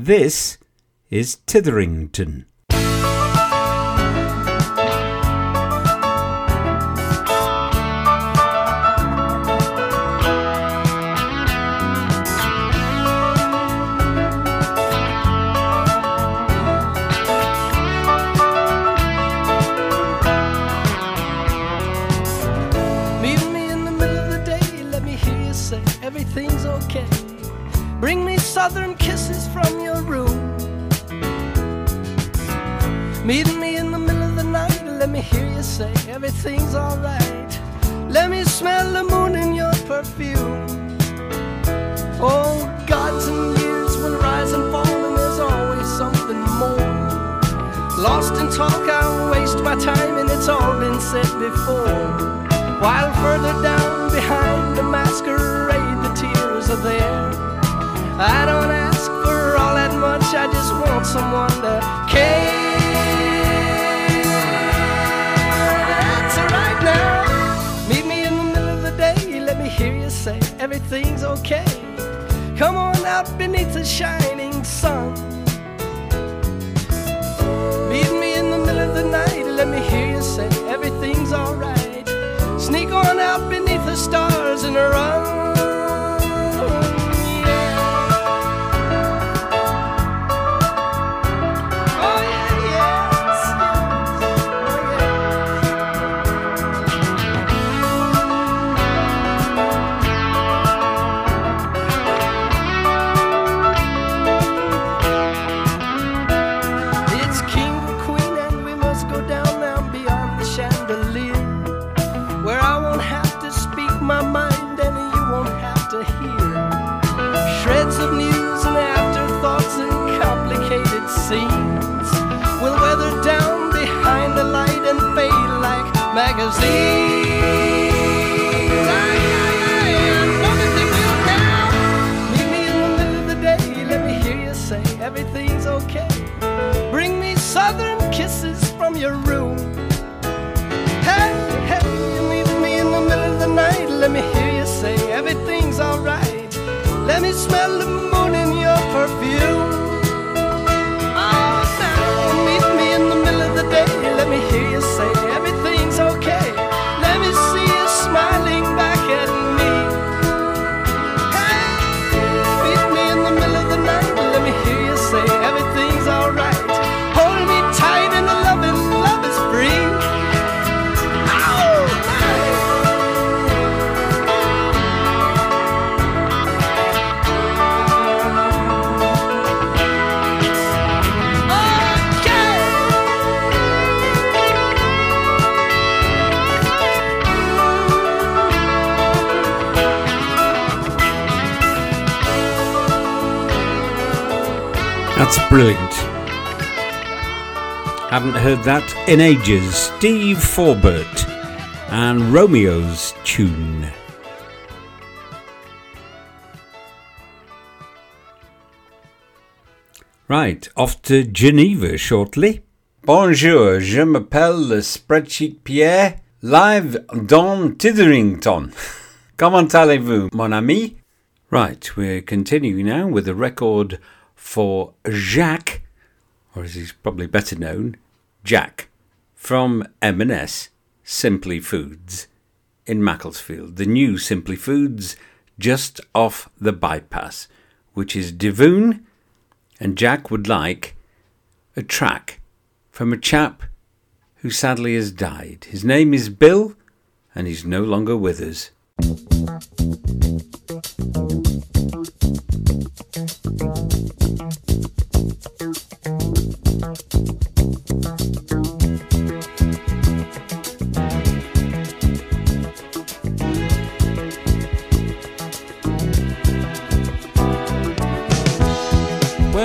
This is Titherington. Everything's alright. Let me smell the moon in your perfume. Oh, gods and years will rise and fall, and there's always something more. Lost in talk, I waste my time, and it's all been said before. While further down behind the masquerade, the tears are there. I don't ask for all that much, I just want someone to care. Everything's okay. Come on out beneath the shining sun. Meet me in the middle of the night, let me hear you say everything's alright. Sneak on out beneath the stars and run. Smell the moon in your perfume. Brilliant. Haven't heard that in ages. Steve Forbert and Romeo's tune. Right, off to Geneva shortly. Bonjour, je m'appelle le Spreadsheet Pierre, live dans Titherington. Comment allez-vous, mon ami? Right, we're continuing now with a record for Jacques, or as he's probably better known, Jack, from M&S Simply Foods in Macclesfield. The new Simply Foods just off the bypass, which is Devon, and Jack would like a track from a chap who sadly has died. His name is Bill, and he's no longer with us. When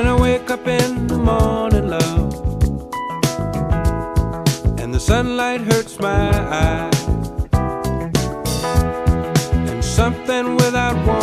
I wake up in the morning, love, and the sunlight hurts my eyes, and something without warning,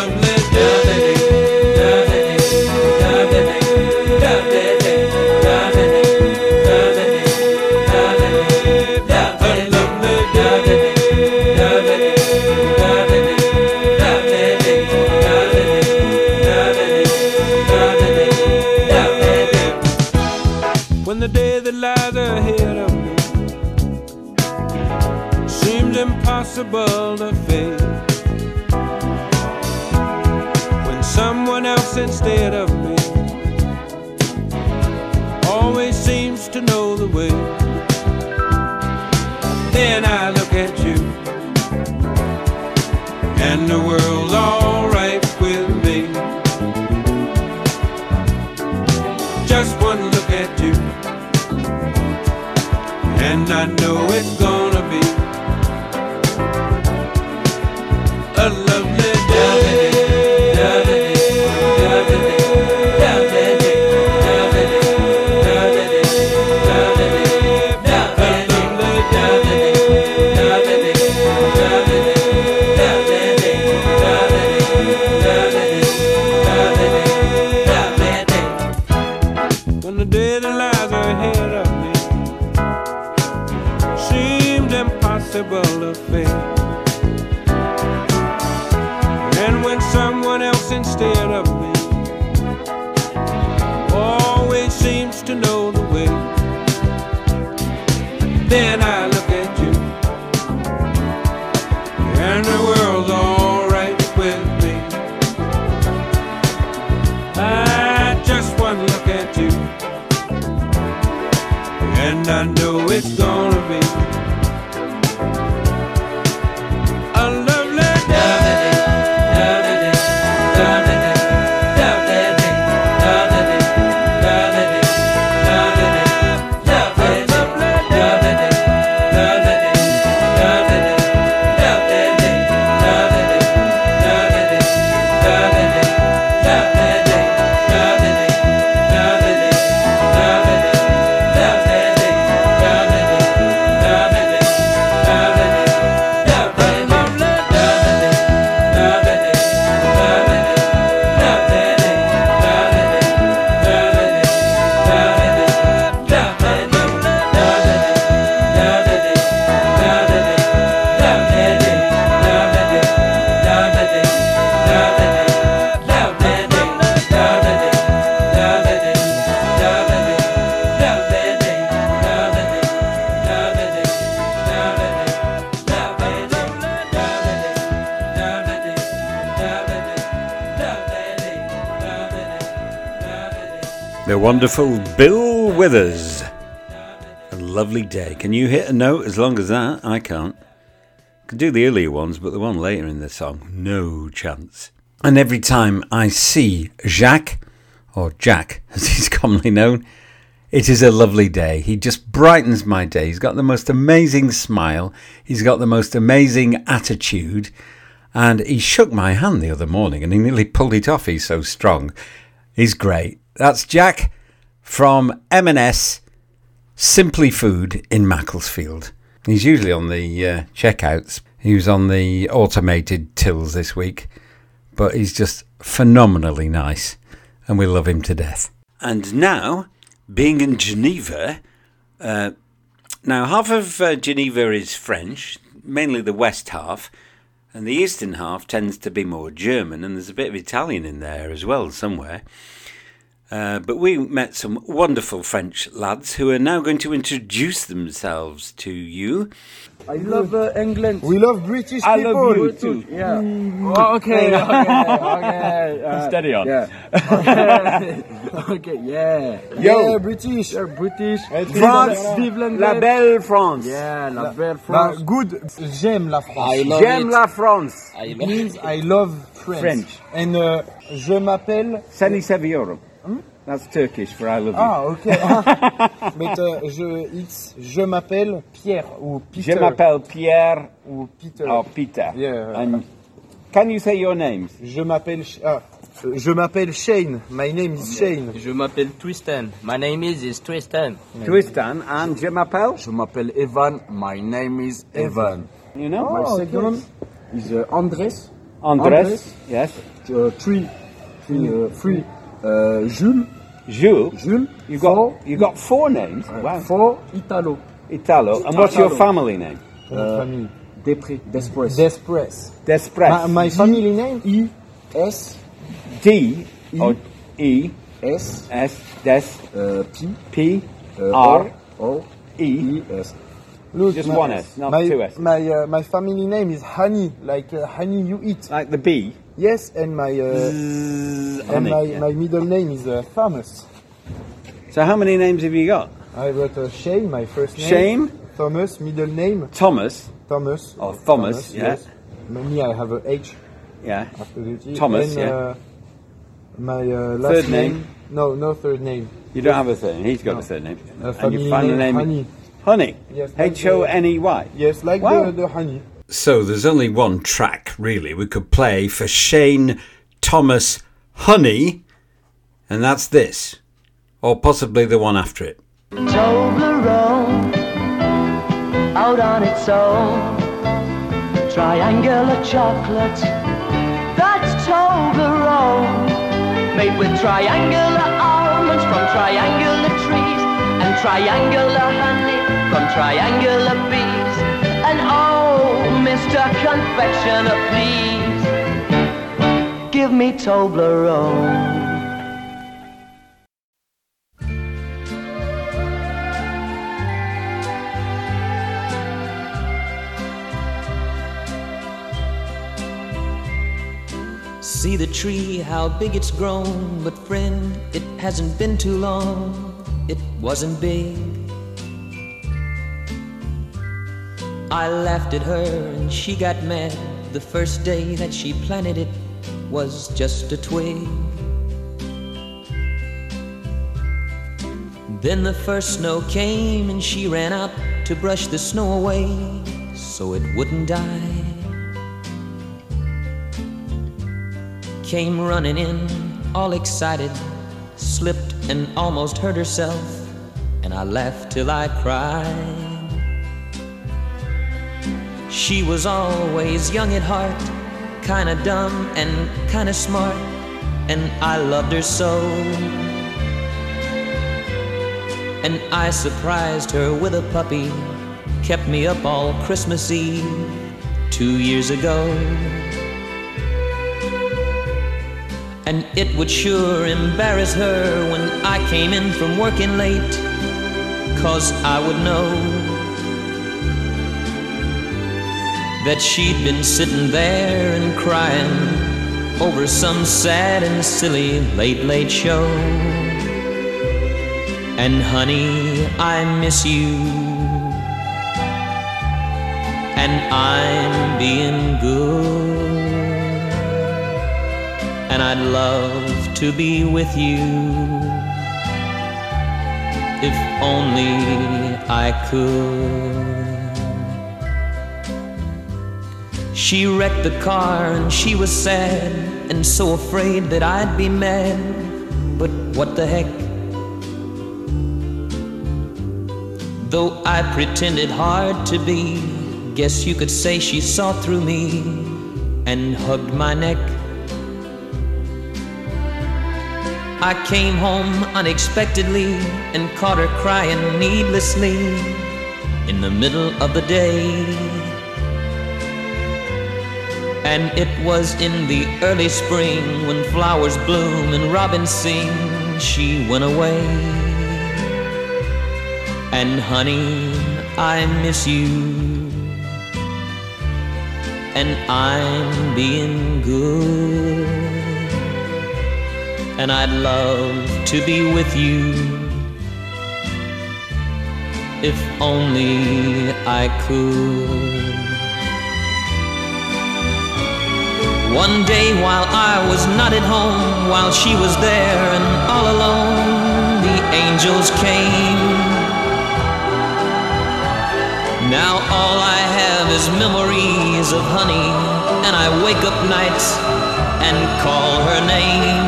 wonderful Bill Withers. A lovely day. Can you hit a note as long as that? I can't. Can do the earlier ones, but the one later in the song, no chance. And every time I see Jacques, or Jack as he's commonly known, it is a lovely day. He just brightens my day. He's got the most amazing smile. He's got the most amazing attitude. And he shook my hand the other morning and he nearly pulled it off. He's so strong. He's great. That's Jack from M&S Simply Food in Macclesfield. He's usually on the uh, checkouts. He was on the automated tills this week, but he's just phenomenally nice, and we love him to death. And now, being in Geneva, uh, now half of uh, Geneva is French, mainly the west half, and the eastern half tends to be more German, and there's a bit of Italian in there as well somewhere. Uh, but we met some wonderful French lads who are now going to introduce themselves to you. I love uh, England. We love British I people. love you too. Yeah. Oh, okay. Okay. Okay. Uh, Steady on. Yeah. okay. Yeah. Yeah, British. They're British. France, vive. La belle France. Yeah, la belle Bah, France. good. J'aime la France. I love J'aime it. la France. I It love means I love French. French. And uh, je m'appelle. Seni seviyorum. That's Turkish for I love you. Ah, ok. Mais euh, je, it's, je m'appelle Pierre ou Peter. Je m'appelle Pierre Ou Peter. or Peter. Yeah. And can you say your names? Je m'appelle. Ah, Je m'appelle Shane. My name is Shane. Je m'appelle Tristan. My name is, is Tristan. Tristan and je m'appelle? Je m'appelle Evan. My name is Evan. You know? My Oh, second is uh, Andres. Andres. Yes. Uh, three, three, uh, three. Uh, Jules. Jules. Jules. You got Four. you got four names. uh, Wow. Four. Italo. Italo. And what's your family name? Mon famille. Despres. Despres. Despress. Despres. My, my family name? I S D or E S S Des uh, P P uh, R O E. E S. Look, Just my, one S, not my, two S. My, uh, my family name is Honey, like uh, honey you eat. Like the bee. Yes, and my uh, and my, yeah. my middle name is uh, Thomas. So how many names have you got? I got uh, Shane, my first name. Shane, Thomas, middle name Thomas. Thomas. Oh, Thomas, yeah. Yes. Me, I have a H Yeah. after the T. Thomas, and, yeah. Uh, my uh, last Third name? No, no third name. You don't have a third name. He's got No. a third name. Uh, and family you find the name, name Honey. Honey. Yes, H O N E Y. Yes, like Wow. the, the honey. So there's only one track, really, we could play for Shane Thomas Honey, and that's this. Or possibly the one after it. Toblerone out on its own. Triangular chocolate, that's Toblerone. Made with triangular almonds from triangular trees and triangular honey from triangular bees. Mr. Confectioner, please give me Toblerone. See the tree, how big it's grown. But friend, it hasn't been too long. It wasn't big. I laughed at her and she got mad. The first day that she planted it was just a twig. Then the first snow came and she ran out to brush the snow away so it wouldn't die. came running in, all excited, slipped and almost hurt herself, and I laughed till I cried. She was always young at heart, kinda dumb and kinda smart, and I loved her so. And I surprised her with a puppy, kept me up all Christmas Eve two years ago. And it would sure embarrass her when I came in from working late, cause I would know that she'd been sitting there and crying over some sad and silly late, late show. And honey, I miss you. And I'm being good and I'd love to be with you if only I could. She wrecked the car and she was sad and so afraid that I'd be mad. But what the heck? Though I pretended hard to be, guess you could say she saw through me and hugged my neck. I came home unexpectedly and caught her crying needlessly in the middle of the day. And it was in the early spring when flowers bloom and robins sing, she went away. And honey, I miss you. And I'm being good and I'd love to be with you if only I could. One day while I was not at home, while she was there and all alone, the angels came. Now all I have is memories of honey, and I wake up nights and call her name.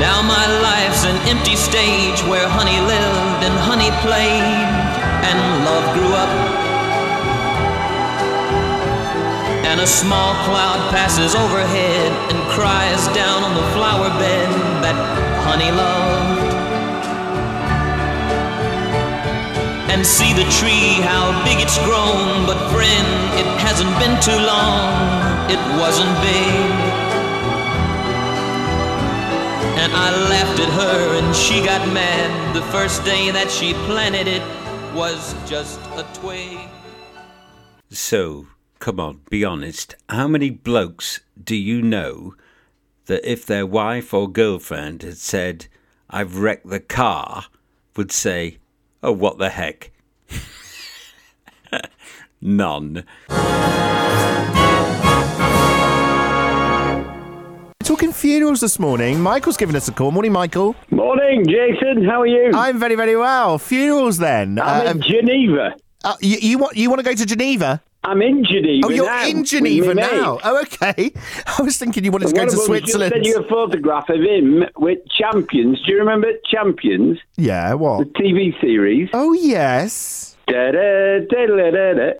Now my life's an empty stage where honey lived and honey played and love grew up. A small cloud passes overhead and cries down on the flower bed that honey loved. And see the tree, how big it's grown. But friend, it hasn't been too long, it wasn't big. And I laughed at her and she got mad. The first day that she planted it was just a twig. So, come on, be honest. How many blokes do you know that if their wife or girlfriend had said, I've wrecked the car, would say, Oh, what the heck? None. Talking funerals this morning. Michael's giving us a call. Morning, Michael. Morning, Jason. How are you? I'm very, very well. Funerals then. I'm Uh, in Geneva. uh, you, you want you want to go to Geneva? I'm in Geneva. Oh, you're now in Geneva my mate. now. Oh, okay. I was thinking you wanted to go to Switzerland. Just sent you a photograph of him with Champions. Do you remember Champions, Yeah, what? the? TV series? Oh, yes. Da, da, da,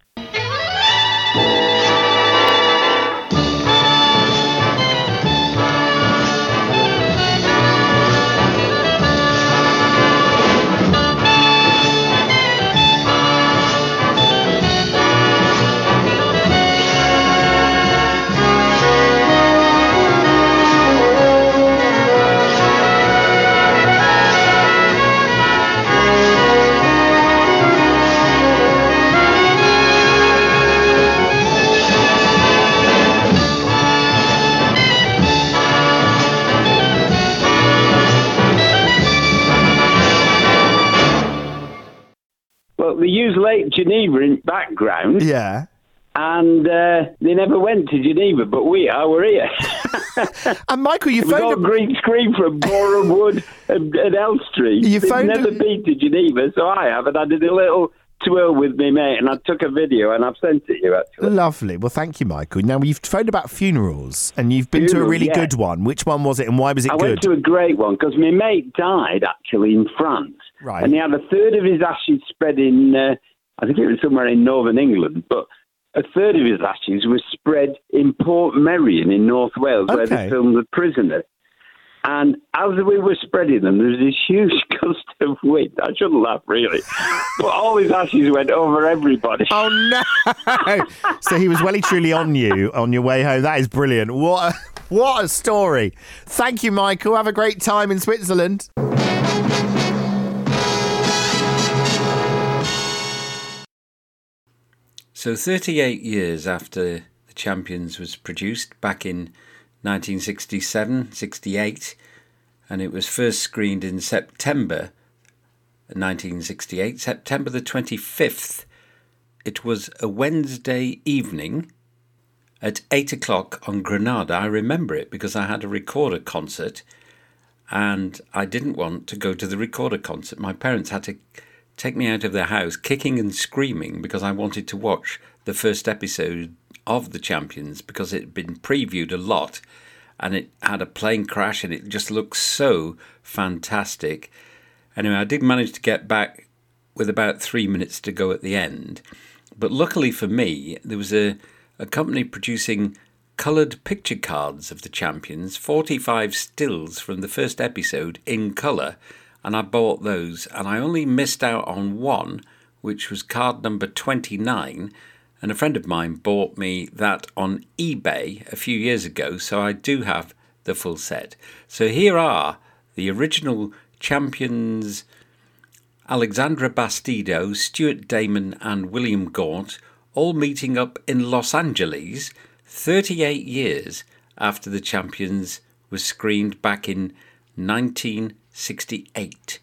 Well, they use Lake Geneva in background, Yeah. and uh, they never went to Geneva, but we are. We're here. And Michael, you We got. A green screen from Boreham Wood and, and Elstree. You phoned- never been to Geneva, so I have, and I did a little twirl with me mate, and I took a video, and I've sent it you actually. Lovely. Well, thank you, Michael. Now, you've phoned about funerals and you've been to a really yeah. good one. Which one was it and why was it I good? went to a great one because my mate died actually in France, Right. and he had a third of his ashes spread in, uh, I think it was somewhere in northern England, but. A third of his ashes was spread in Portmeirion in North Wales, where they filmed The Prisoner. And as we were spreading them, there was this huge gust of wind. I shouldn't laugh, really. but all his ashes went over everybody. Oh no! so he was well truly on you on your way home. That is brilliant. What a, what a story! Thank you, Michael. Have a great time in Switzerland. So, 38 years after The Champions was produced back in 1967 68, and it was first screened in September 1968, September the 25th. It was a Wednesday evening at 8 o'clock on Granada. I remember it because I had a recorder concert and I didn't want to go to the recorder concert. My parents had to take me out of the house kicking and screaming because I wanted to watch the first episode of The Champions because it had been previewed a lot and it had a plane crash and it just looked so fantastic. Anyway, I did manage to get back with about three minutes to go at the end. But luckily for me, there was a, a company producing coloured picture cards of the champions, 45 stills from the first episode in colour, and I bought those. And I only missed out on one, which was card number 29. And a friend of mine bought me that on eBay a few years ago, so I do have the full set. So here are the original champions Alexandra Bastedo, Stuart Damon, and William Gaunt all meeting up in Los Angeles 38 years after The Champions was screened back in 1968.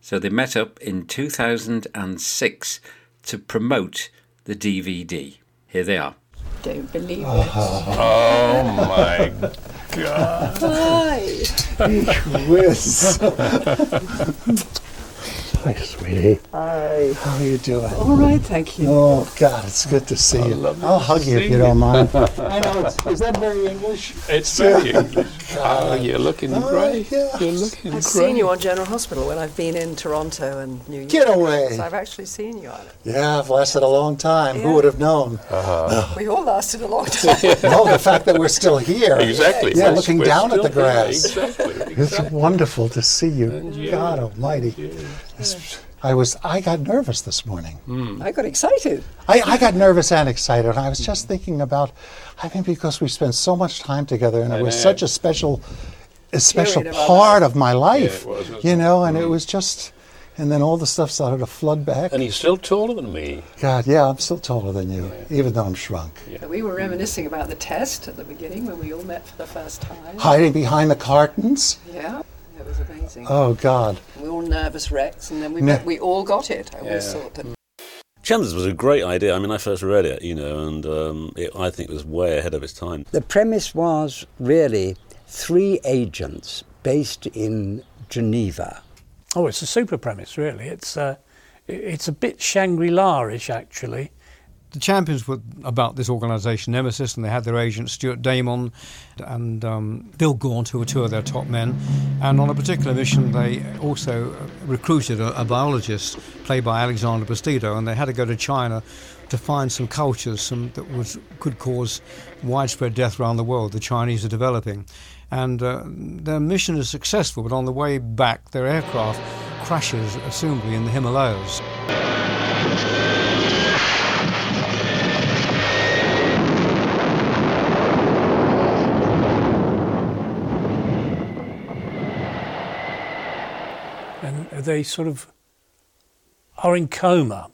So they met up in 2006 to promote the DVD. Here they are. Don't believe oh. it. Oh my God. Hi. Quiz. Hi, sweetie. Hi. How are you doing? All right, thank you. Oh, God, it's good to see you. I'll hug you if you don't mind. I know, it's, is that very English? It's very English. Oh, you're looking great. Yeah. You're looking great. I've great. seen you on General Hospital when I've been in Toronto and New York. Get away. So I've actually seen you on it. Yeah, I've lasted a long time. Who would have known? Uh-huh. We all lasted a long time. no, the fact that we're still here. Exactly. Yeah, We're- looking down at the still here. grass. Exactly, It's wonderful to see you. God Almighty. It's- I was. I got nervous this morning. Hmm. I got excited. I, I got nervous and excited. I was just thinking about. I mean, because we spent so much time together, and it I was know. such a special, a special of part of my life. it was, you know, and it hmm. was just. And then all the stuff started to flood back. And he's still taller than me. God, yeah, I'm still taller than you, even though I'm shrunk. We were reminiscing about the test at the beginning when we all met for the first time. Hiding behind the cartons. Yeah, it was amazing. Oh God. We were all nervous wrecks, and then we, Ne- we all got it. I always Yeah. thought that. Chandler's was a great idea. I mean, I first read it, you know, and um, it, I think it was way ahead of its time. The premise was really three agents based in Geneva. Oh, it's a super premise, really. It's uh, it's a bit Shangri-La-ish, actually. The champions were about this organisation, Nemesis, and they had their agent Stuart Damon and um, Bill Gaunt, who were two of their top men. And on a particular mission, they also recruited a, a biologist played by Alexander Bastedo, and they had to go to China to find some cultures some, that was, could cause widespread death around the world. The Chinese are developing. And uh, their mission is successful, but on the way back, their aircraft crashes, assumably in the Himalayas. and they sort of are in coma,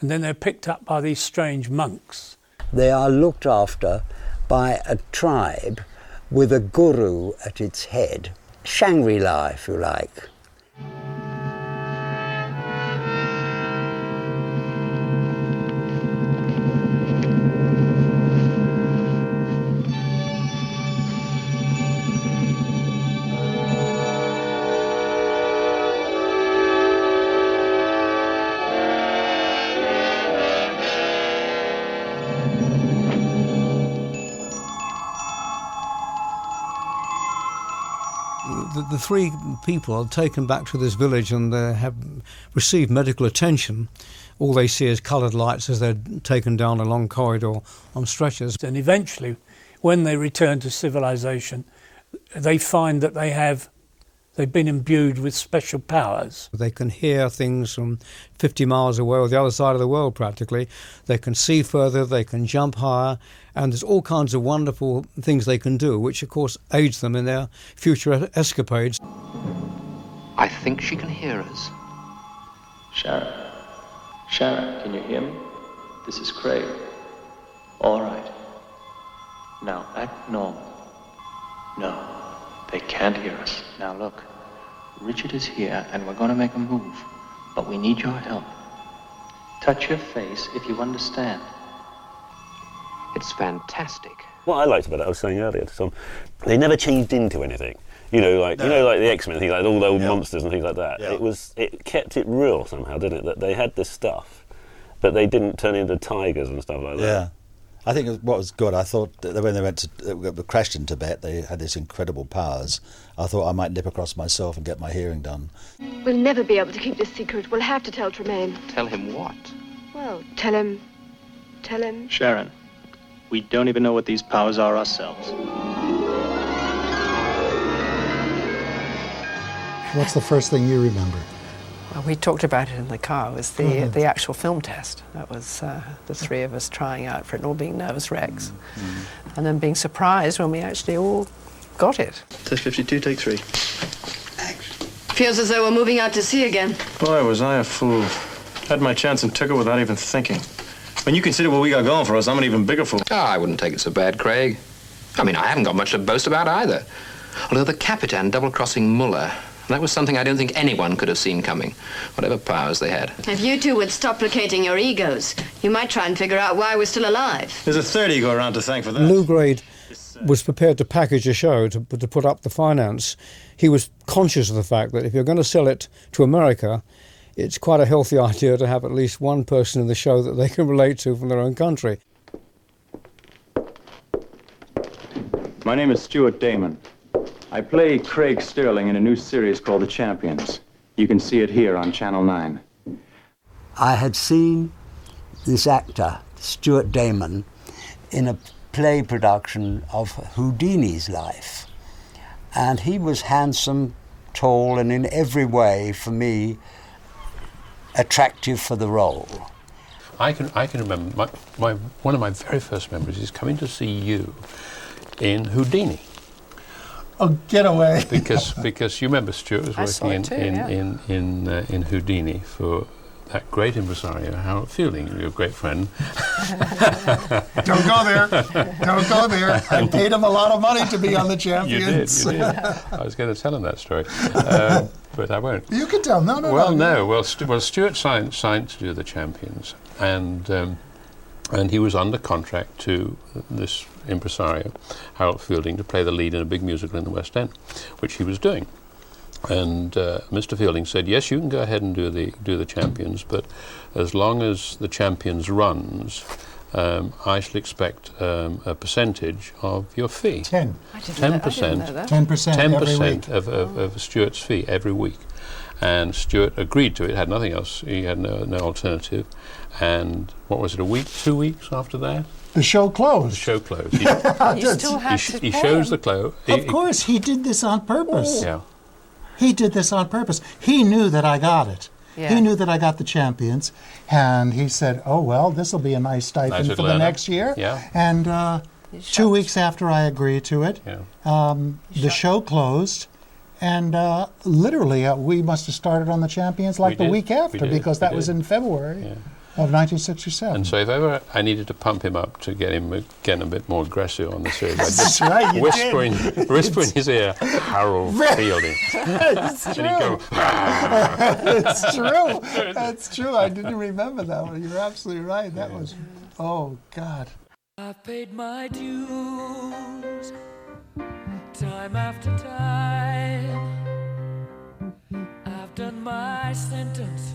and then they're picked up by these strange monks. They are looked after by a tribe with a guru at its head. Shangri La, if you like. Three people are taken back to this village and they have received medical attention. All they see is coloured lights as they're taken down a long corridor on stretchers. And eventually, when they return to civilization, they find that they have they've been imbued with special powers. They can hear things from 50 miles away or the other side of the world practically. They can see further, they can jump higher, and there's all kinds of wonderful things they can do, which of course aids them in their future escapades. I think she can hear us. Sharron. Sharron, can you hear me? This is Craig. All right. Now act normal. No, they can't hear us. Now look, Richard is here and we're going to make a move. But we need your help. Touch your face if you understand. It's fantastic. What I liked about it, I was saying earlier to Tom, they never changed into anything. You know, like you know, like the X Men, things like all the old monsters and things like that. It was it kept it real somehow, didn't it? That they had this stuff, but they didn't turn into tigers and stuff like that. Yeah. I think what was good, I thought that when they went to uh, crashed in Tibet, they had these incredible powers. I thought I might nip across myself and get my hearing done. We'll never be able to keep this secret. We'll have to tell Tremayne. Tell him what? Well, tell him. Tell him. Sharron, we don't even know what these powers are ourselves. What's the first thing you remember? Well, we talked about it in the car. It was the Mhm. the actual film test. That was uh, the three of us trying out for it and all being nervous wrecks, and then being surprised when we actually all got it. Test 52, take three. Feels as though we're moving out to sea again. Boy, was I a fool. Had my chance and took it without even thinking. When you consider what we got going for us, I'm an even bigger fool. Ah, I wouldn't take it so bad, Craig. I mean, I haven't got much to boast about either. Although the Capitan double-crossing Muller, that was something I don't think anyone could have seen coming, whatever powers they had. If you two would stop placating your egos, you might try and figure out why we're still alive. There's a third ego around to thank for that. Lew Grade was prepared to package a show to, to put up the finance. He was conscious of the fact that if you're going to sell it to America, it's quite a healthy idea to have at least one person in the show that they can relate to from their own country. My name is Stuart Damon. I play Craig Sterling in a new series called The Champions. You can see it here on Channel 9. I had seen this actor, Stuart Damon, in a play production of Houdini's life. And he was handsome, tall, and in every way, for me, attractive for the role. I can I can remember my, my one of my very first memories is coming to see you in Houdini. Oh, get away! because because you remember Stuart was I working in too, in yeah. in in, uh, in Houdini for that great impresario Harold Fielding, your great friend. Don't go there. Don't go there. I paid him a lot of money to be on the You did, champions. you did. I was going to tell him that story, um, but I won't. You can tell. No, no, well, no. no. Well, Stu- well, Stuart signed, signed to do the Champions, and um, and he was under contract to this impresario, Harold Fielding, to play the lead in a big musical in the West End, which he was doing. And uh, Mr. Fielding said, "Yes, you can go ahead and do the do the Champions, but as long as the Champions runs." Um, I shall expect um, a percentage of your fee. Ten. I didn't Ten know- I didn't percent. 10% Ten percent week. of, of, of Stuart's fee every week, and Stuart agreed to it. Had nothing else. He had no no alternative. And what was it? A week, two weeks after that, The show closed. the show closed. He, You still he, sh- he shows the clothes. Of course, he did this on purpose. Yeah. He did this on purpose. He knew that I got it. Yeah. He knew that I got the champions, and he said, "Oh well, this will be a nice stipend Nice for little the next year." Yeah. And uh, two weeks after I agreed to it, Yeah. um, the show closed, and uh, literally uh, we must have started on the champions like We the did. week after did. because We that was in February Yeah. Of 1967. And so if ever I needed to pump him up to get him again a bit more aggressive on the series, I'd just right, whisper, in, did. whisper in his ear, Harold Fielding. It's true. he'd go, ah. it's true. That's true. I didn't remember that one. You're absolutely right. That was, oh God. I've paid my dues time after time. I've done my sentence,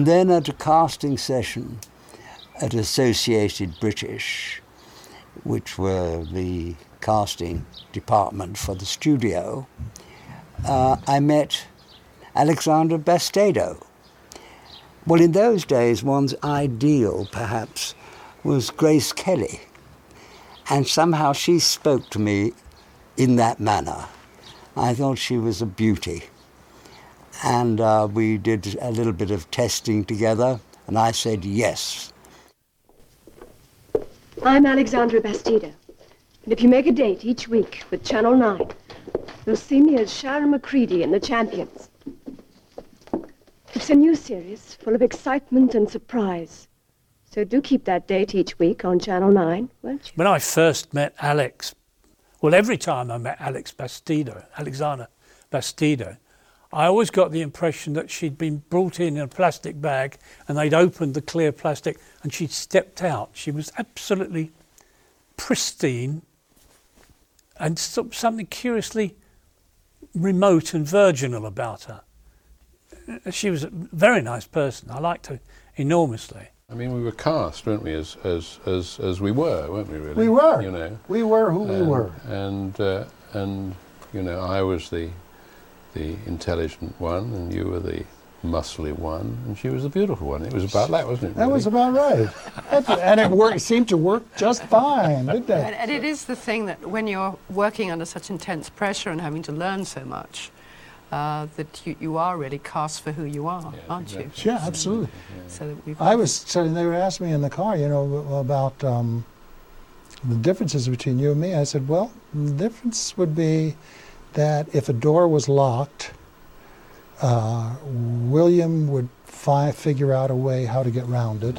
And then at a casting session at Associated British, which were the casting department for the studio, uh, I met Alexandra Bastedo. Well, in those days, one's ideal, perhaps, was Grace Kelly. And somehow she spoke to me in that manner. I thought she was a beauty. And uh, we did a little bit of testing together, and I said yes. I'm Alexandra Bastedo, And if you make a date each week with Channel 9, you'll see me as Sharron Macready in The Champions. It's a new series full of excitement and surprise. So do keep that date each week on Channel 9, won't you? When I first met Alex, well, every time I met Alex Bastedo, Alexander Bastedo, I always got the impression that she'd been brought in in a plastic bag and they'd opened the clear plastic and she'd stepped out. She was absolutely pristine and so- something curiously remote and virginal about her. Uh, She was a very nice person. I liked her enormously. I mean, we were cast, weren't we, as as as, as we were, weren't we? Really, We were. You know, We were who we were. and uh, and you know, I was the the intelligent one, and you were the muscly one, and she was the beautiful one. It was about that, wasn't it? That was about right. And it worked, seemed to work just fine, didn't And, it? and it is the thing that when you're working under such intense pressure and having to learn so much, uh, that you, you are really cast for who you are, aren't you? Yeah, absolutely. So that we've I was, so they were asking me in the car, you know, about um, the differences between you and me. I said, well, the difference would be that if a door was locked, uh, William would fi- figure out a way how to get round it,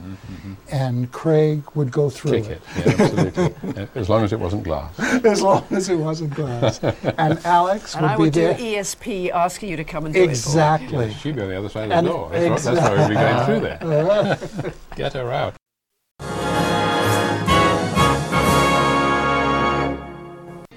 and Craig would go through Kick it, yeah, absolutely. As long as it wasn't glass. as long as it wasn't glass. and Alex and would I be would there. do ESP asking you to come and do it. Exactly. Yeah, she'd be on the other side of the door. That's, right, that's how we'd be going through there. Get her out.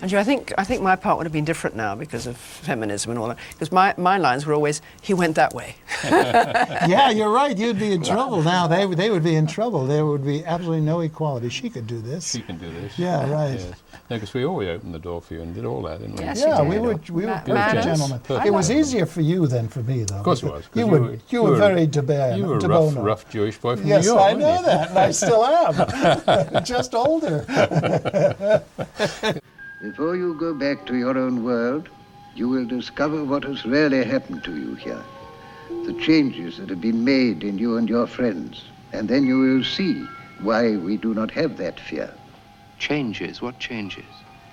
And you, I think I think my part would have been different now because of feminism and all that. Because my, my lines were always, he went that way. yeah, you're right. You'd be in trouble now. They would- they would be in trouble. There would be absolutely no equality. She could do this. She can do this. Yeah, right. Yes. No, because we always opened the door for you and did all that, didn't we? yeah, we were we were Good perfect gentlemen. Perfect It was easier for you than for me, though. Of course it was. 'cause You were you were very de Bono- You were a de rough, rough Jewish boy from Yes, New York. I know you? that, and I still am. Just older. Before you go back to your own world, you will discover what has really happened to you here. The changes that have been made in you and your friends. And then you will see why we do not have that fear. Changes? What changes?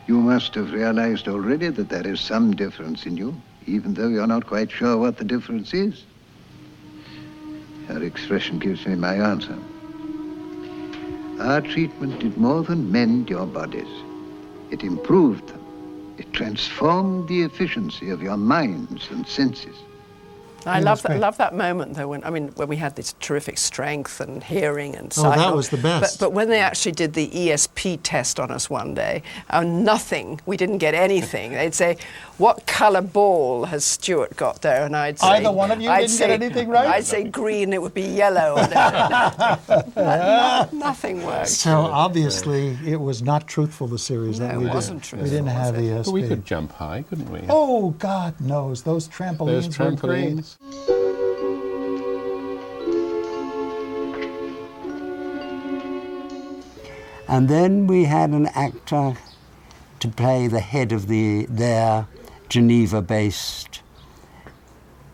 You must have realized already that there is some difference in you, even though you're not quite sure what the difference is. Your expression gives me my answer. Our treatment did more than mend your bodies. It improved them. It transformed the efficiency of your minds and senses. I love that, love that moment though when I mean when we had this terrific strength and hearing and Oh, that was the best. But, but when they actually did the ESP test on us one day, uh, nothing, we didn't get anything. They'd say, "What colour ball has Stuart got there?" And I'd say, Either one of you I'd didn't say, get anything right? I'd say green, it would be yellow. no- no- nothing worked. So obviously, it was not truthful. The series that we it did. wasn't We truthful, didn't have ESP. But we could jump high, couldn't we? Oh God knows those trampolines, Those were great. And then we had an actor to play the head of the their Geneva-based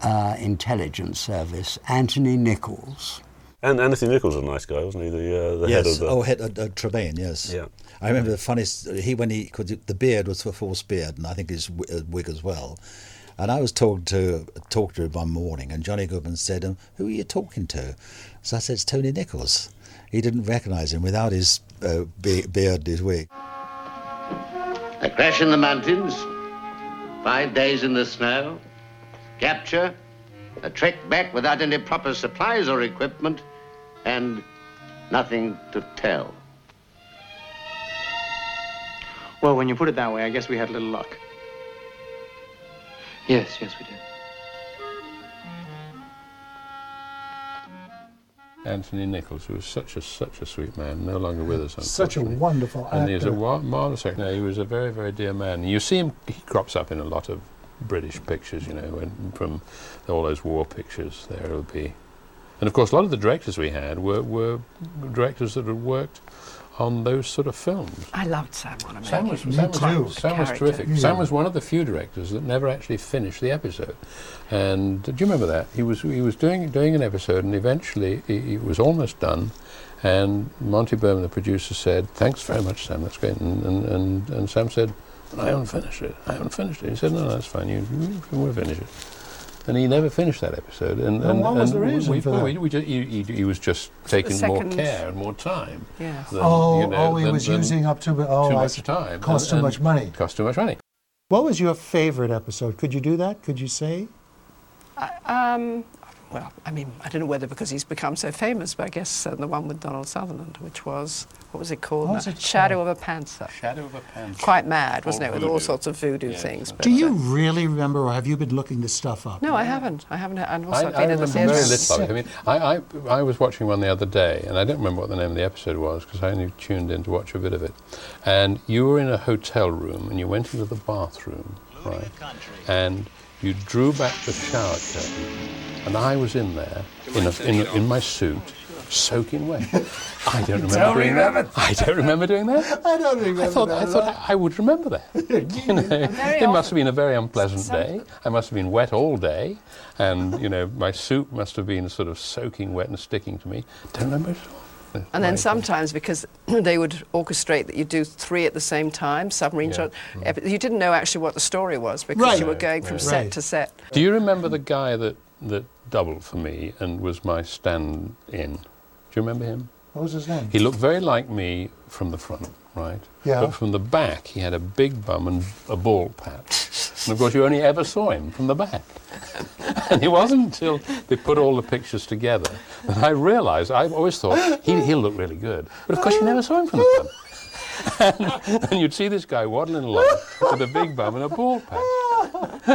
uh, intelligence service, Anthony Nicholls. And Anthony Nicholls was a nice guy, wasn't he? The, uh, the head of the. Oh, head, uh, uh, Tremayne. Yes. Yeah. I remember the funniest. He when he cause the beard was for false beard, and I think his uh, wig as well. And I was talking to talked to him one morning, and Johnny Goodman said, um, "Who are you talking to?" So I said, "It's Tony Nicholls." He didn't recognise him without his uh, beard and his wig. A crash in the mountains, five days in the snow, capture, a trek back without any proper supplies or equipment, and nothing to tell. Well, when you put it that way, I guess we had a little luck. Yes, yes, we did. Anthony Nicholls, who was such a such a sweet man, no longer with us. Such a wonderful And he was a actor. wa- marvelous actor. No, he was a very very dear man. You see him; he crops up in a lot of British pictures. You know, when, from all those war pictures. There will be, and of course, a lot of the directors we had were were directors that had worked on those sort of films. I loved Sam Wanamaker. Sam was, Sam was was, Sam was character. terrific. Sam was one of the few directors that never actually finished the episode. And do you remember that? He was he was doing doing an episode, and eventually he, it was almost done. And Monty Berman, the producer, said, "Thanks very much, Sam. That's great." And and, and, and Sam said, "I haven't finished it. I haven't finished it." He said, "No, no that's fine. You you will finish it." And he never finished that episode. And, Well, and, what was and the reason we, for well, that? we, we ju- he, he, he was just taking more care and more time. Yeah. than, oh, you know, oh, he than- was than- using up too, oh, too much time. Cost and- too and much money. Cost too much money. What was your favorite episode? Could you do that? Could you say? Um, well, I mean, I don't know whether because he's become so famous, but I guess uh, the one with Donald Sutherland, which was, what was it called? What was it Shadow of a Panther. Shadow of a Panther. Quite mad, wasn't it, All with all sorts of voodoo Yes, things. Do you really remember, or have you been looking this stuff up? No, I haven't. I haven't. And also, I, I've I been in the remember very theatre. little of it. I mean, I, I, I was watching one the other day, and I don't remember what the name of the episode was because I only tuned in to watch a bit of it. And you were in a hotel room, and you went into the bathroom, right? And you drew back the shower curtain, and I was in there in, a, in, in my suit, soaking wet. I don't remember don't doing remember that. I don't remember doing that. I don't remember I thought, that I, thought all. I would remember that. You know, Very it must have been a very unpleasant day. I must have been wet all day, and you know my suit must have been sort of soaking wet and sticking to me. Don't remember it at all. And then sometimes, because they would orchestrate that you do three at the same time, submarine Yeah. shot, mm. epi- you didn't know actually what the story was because Right. you were going from no. set to set. Do you remember the guy that that doubled for me and was my stand-in? Do you remember him? What was his name? He looked very like me from the front, right? Yeah. But from the back, he had a big bum and a bald patch. And of course, you only ever saw him from the back. and it wasn't until they put all the pictures together that I realised, I always thought, he, he'll look really good. But of course, you never saw him from the front. and, and you'd see this guy waddling along with a big bum and a bald patch.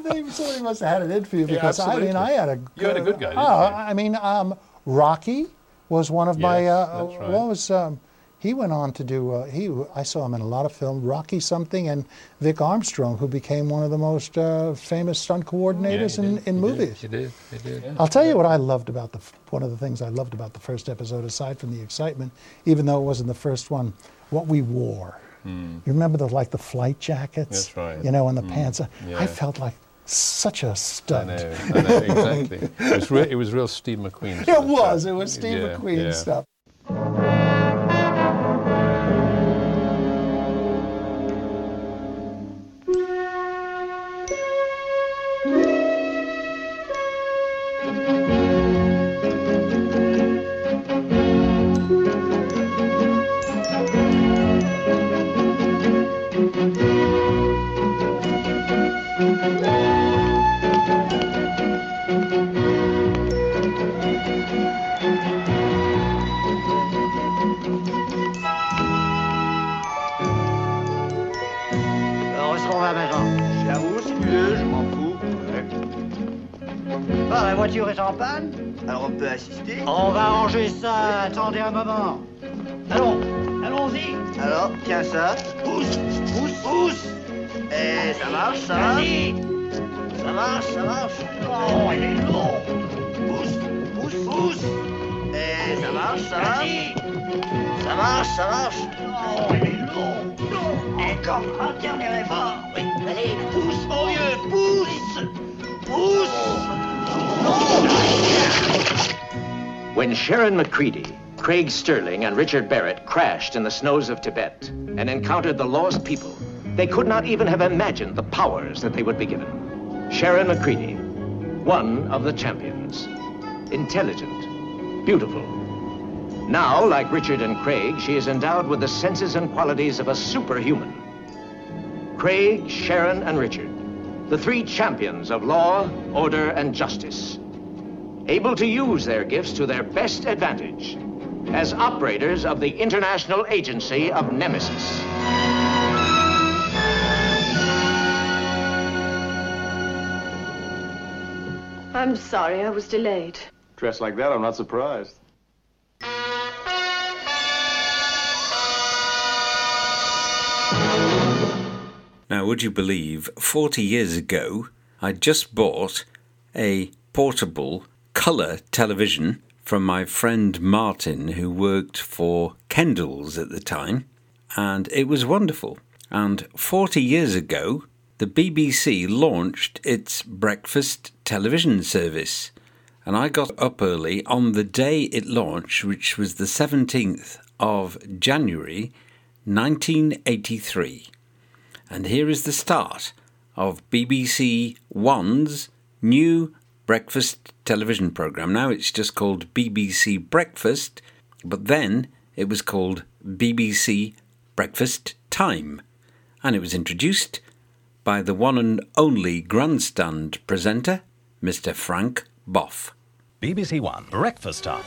they, somebody must have had it in for you Yeah, because I mean. I had a You had a good guy, didn't Oh, you? I mean um, Rocky was one of my uh, that's right. what was um, he went on to do uh, he I saw him in a lot of films Rocky something and Vic Armstrong who became one of the most uh, famous stunt coordinators Yeah, he in, did, in he did, movies. He did, he did. I'll tell you what I loved about the one of the things I loved about the first episode aside from the excitement even though it wasn't the first one what we wore. You remember the like the flight jackets? That's right. You know, and the Mm, pants. I felt like such a I stud. know, I know, exactly. It was, re- it was real Steve McQueen. It was. stuff. It was Steve Yeah, McQueen yeah. stuff. Attendez un moment. Allons, allons-y. Alors, tiens ça. Pousse, pousse, pousse. Et ça marche, ça. Marche Ça marche, ça marche. Oh, il est long Pousse, pousse, pousse. Et ça marche, ça. Marche Ça marche, ça marche. Oh, il est long Encore un dernier effort. Oui, allez, pousse, mon vieux, pousse. Pousse When Sharron Macready, Craig Sterling, and Richard Barrett crashed in the snows of Tibet and encountered the lost people, they could not even have imagined the powers that they would be given. Sharron Macready, one of the champions. Intelligent, beautiful. Now, like Richard and Craig, she is endowed with the senses and qualities of a superhuman. Craig, Sharron, and Richard, the three champions of law, order, and justice able to use their gifts to their best advantage as operators of the International Agency of Nemesis. I'm sorry I was delayed. Dressed like that, I'm not surprised. Now, would you believe 40 years ago, I just bought a portable colour television from my friend Martin, who worked for Kendals at the time, and it was wonderful. And 40 years ago, the BBC launched its breakfast television service, and I got up early on the day it launched, which was the 17th of January 1983. And here is the start of BBC One's new breakfast television programme. Now it's just called BBC Breakfast, but then it was called BBC Breakfast Time. And it was introduced by the one and only grandstand presenter, Mr. Frank Bough. BBC One Breakfast Time.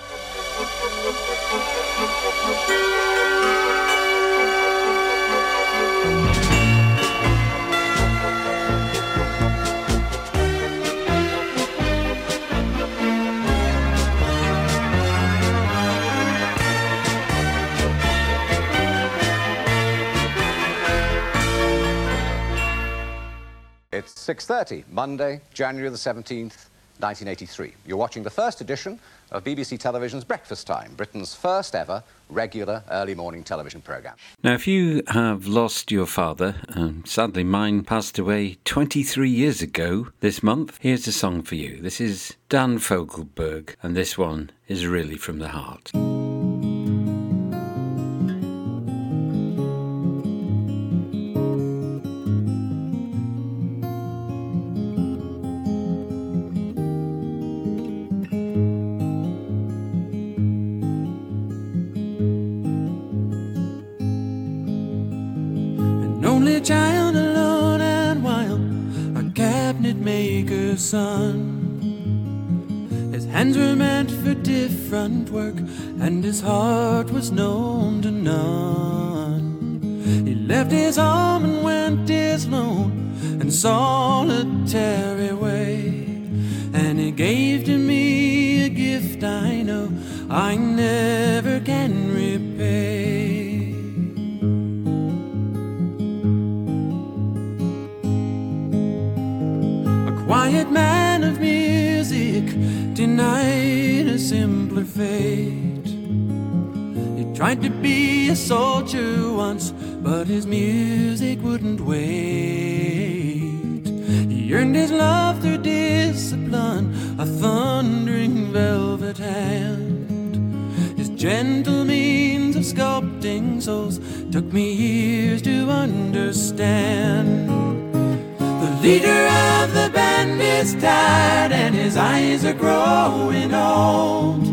It's 6.30, Monday, January the 17th, 1983. You're watching the first edition of BBC Television's Breakfast Time, Britain's first ever regular early morning television programme. Now, if you have lost your father, um, sadly mine passed away 23 years ago this month, here's a song for you. This is Dan Fogelberg, and this one is really from the heart. Hands were meant for different work, and his heart was known to none. He left his home and went his lone and solitary way. And he gave to me a gift I know I never fate. He tried to be a soldier once, but his music wouldn't wait. He earned his love through discipline, a thundering velvet hand. His gentle means of sculpting souls took me years to understand. The leader of the band is tired and his eyes are growing old.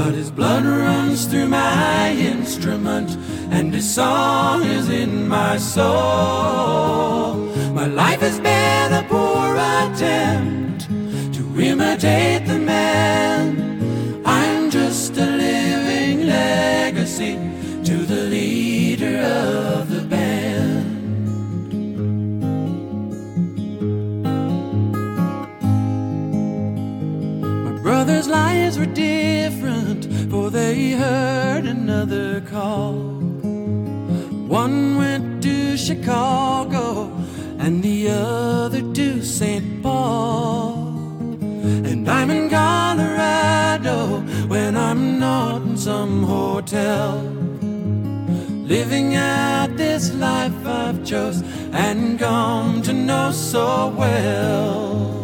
But his blood runs through my instrument and his song is in my soul. My life has been a poor attempt to imitate the man. I'm just a living legacy to the leader of the band. Brothers' lives were different, for they heard another call. One went to Chicago, and the other to St. Paul. And I'm in Colorado when I'm not in some hotel. Living out this life I've chose and come to know so well.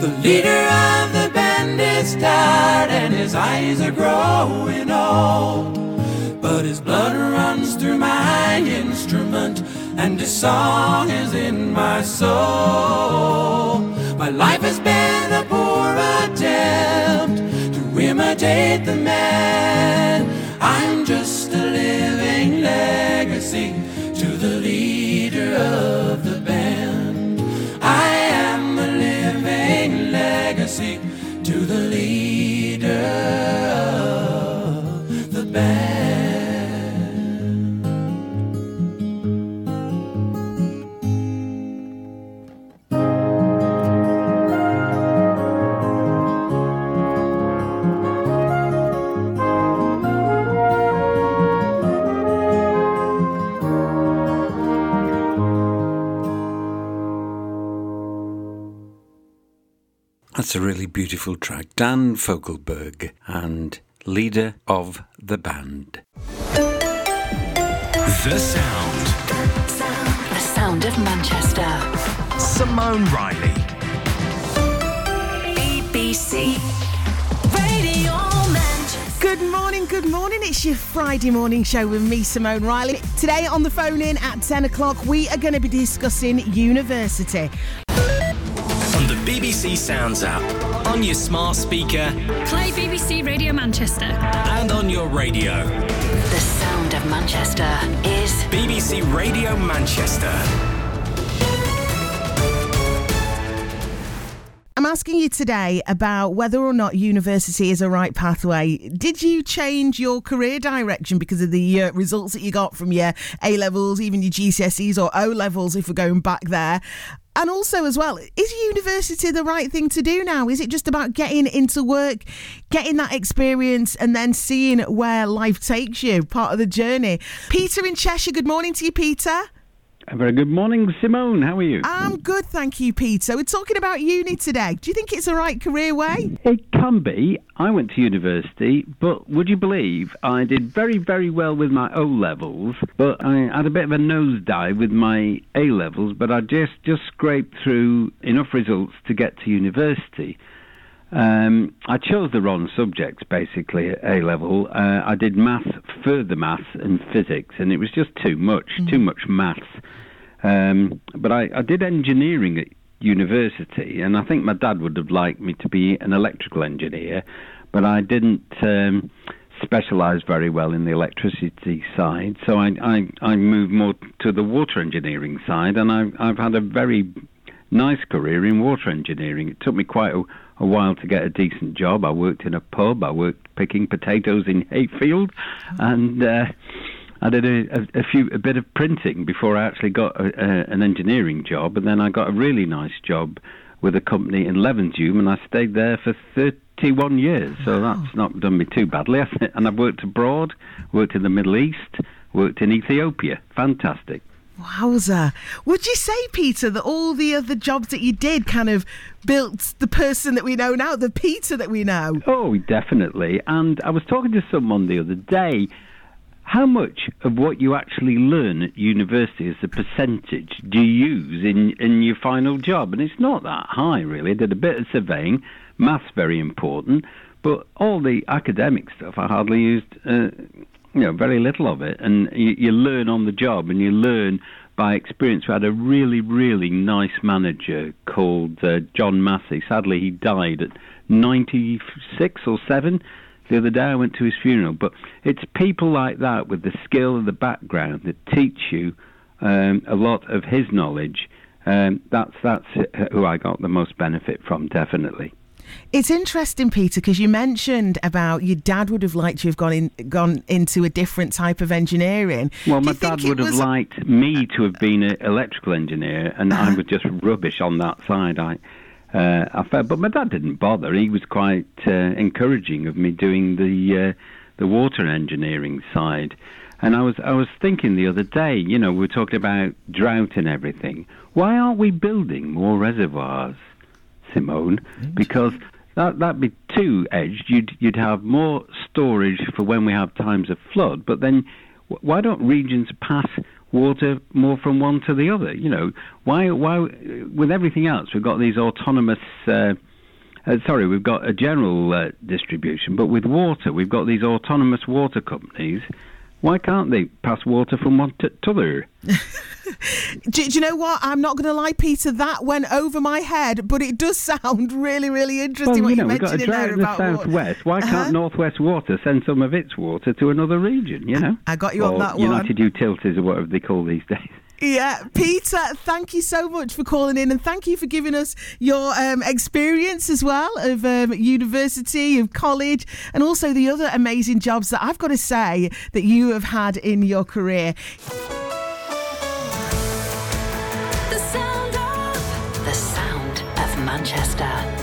The leader of the band is tired and his eyes are growing old. But his blood runs through my instrument and his song is in my soul. My life has been a poor attempt to imitate the man. I'm just a living legacy to the leader of That's a really beautiful track. Dan Fogelberg and leader of the band. The sound. The sound of Manchester. Simone Riley. BBC Radio Manchester. Good morning, good morning. It's your Friday morning show with me, Simone Riley. Today on the phone in at 10 o'clock, we are going to be discussing university. On the BBC Sounds app, on your smart speaker, Play BBC Radio Manchester. and on your radio. The sound of Manchester is BBC Radio Manchester. I'm asking you today about whether or not university is a right pathway. Did you change your career direction because of the uh, results that you got from your A levels, even your GCSEs or O levels, if we're going back there? And also, as well, is university the right thing to do now? Is it just about getting into work, getting that experience, and then seeing where life takes you? Part of the journey. Peter in Cheshire, good morning to you, Peter. A very good morning, Simone. How are you? I'm good, thank you, Peter. We're talking about uni today. Do you think it's the right career way? It can be. I went to university, but would you believe I did very, very well with my O levels, but I had a bit of a nosedive with my A levels, but I just, just scraped through enough results to get to university. Um, I chose the wrong subjects basically at A level. Uh, I did math, further maths, and physics, and it was just too much, too much maths. Um, but I, I did engineering at university, and I think my dad would have liked me to be an electrical engineer, but I didn't um, specialise very well in the electricity side, so I, I, I moved more to the water engineering side, and I, I've had a very nice career in water engineering. It took me quite a, a while to get a decent job. I worked in a pub, I worked picking potatoes in Hayfield, and uh, I did a, a, a few a bit of printing before I actually got a, an engineering job, and then I got a really nice job with a company in Levenshulme, and I stayed there for 31 years. So that's not done me too badly. And I've worked abroad, worked in the Middle East, worked in Ethiopia. Fantastic. Wowza. Would you say, Peter, that all the other jobs that you did kind of built the person that we know now, the Peter that we know? Oh, definitely. And I was talking to someone the other day. How much of what you actually learn at university as a percentage do you use in, in your final job? And it's not that high, really. I did a bit of surveying, maths very important, but all the academic stuff I hardly used, uh, you know, very little of it. And you, you learn on the job and you learn by experience. We had a really, really nice manager called uh, John Massey. Sadly, he died at 96 or 7 the other day I went to his funeral. But it's people like that with the skill and the background that teach you um, a lot of his knowledge. Um, that's that's who I got the most benefit from, definitely. It's interesting, Peter, because you mentioned about your dad would have liked you have gone in, gone into a different type of engineering. Well, my dad would have liked me to have been an electrical engineer, and I was just rubbish on that side. I, uh, I felt, but my dad didn't bother. He was quite uh, encouraging of me doing the uh, the water engineering side. And I was I was thinking the other day, you know, we were talking about drought and everything. Why aren't we building more reservoirs, Simone? Because that that'd be two edged. You'd you'd have more storage for when we have times of flood. But then, why don't regions pass water more from one to the other. You know, why? Why? With everything else, we've got these autonomous. Uh, uh, sorry, we've got a general uh, distribution, but with water, we've got these autonomous water companies. Why can't they pass water from one to t'other? do, do, you know what? I'm not going to lie, Peter. That went over my head, but it does sound really, really interesting. Well, you know, you we've got a drought in the southwest. Why uh-huh. can't Northwest Water send some of its water to another region? You know, I got you or on that one. United. Utilities or whatever they call these days. Yeah, Peter, thank you so much for calling in and thank you for giving us your um, experience as well of um, university, of college, and also the other amazing jobs that I've got to say that you have had in your career. The sound of, the sound of Manchester.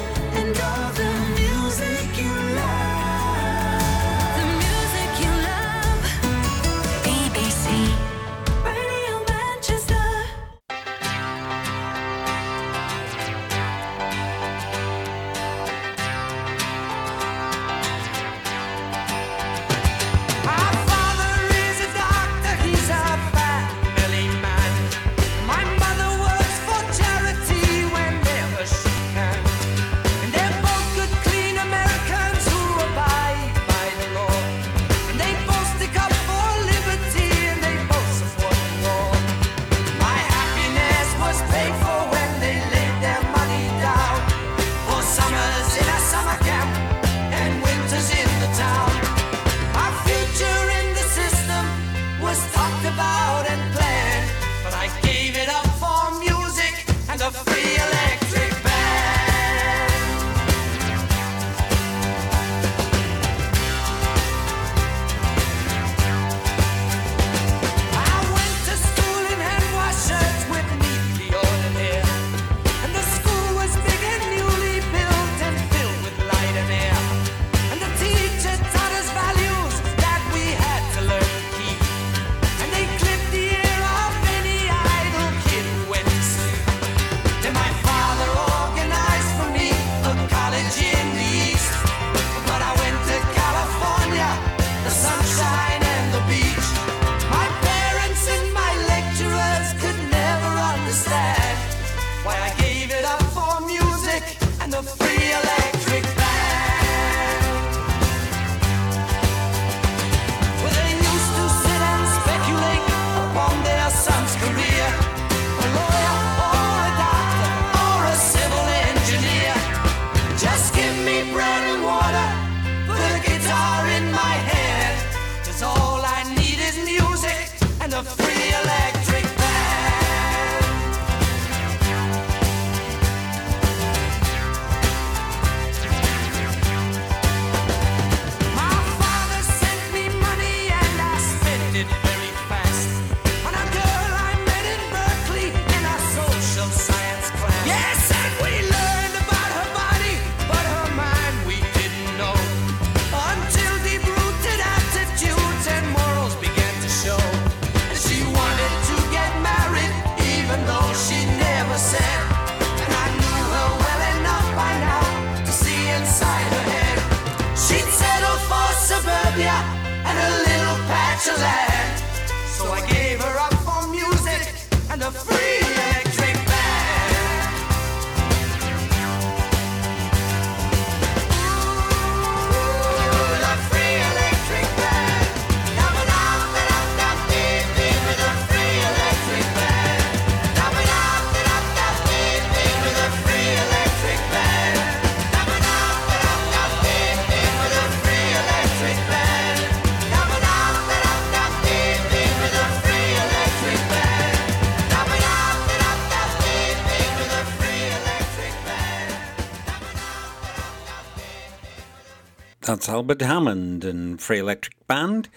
Albert Hammond and Free Electric Band.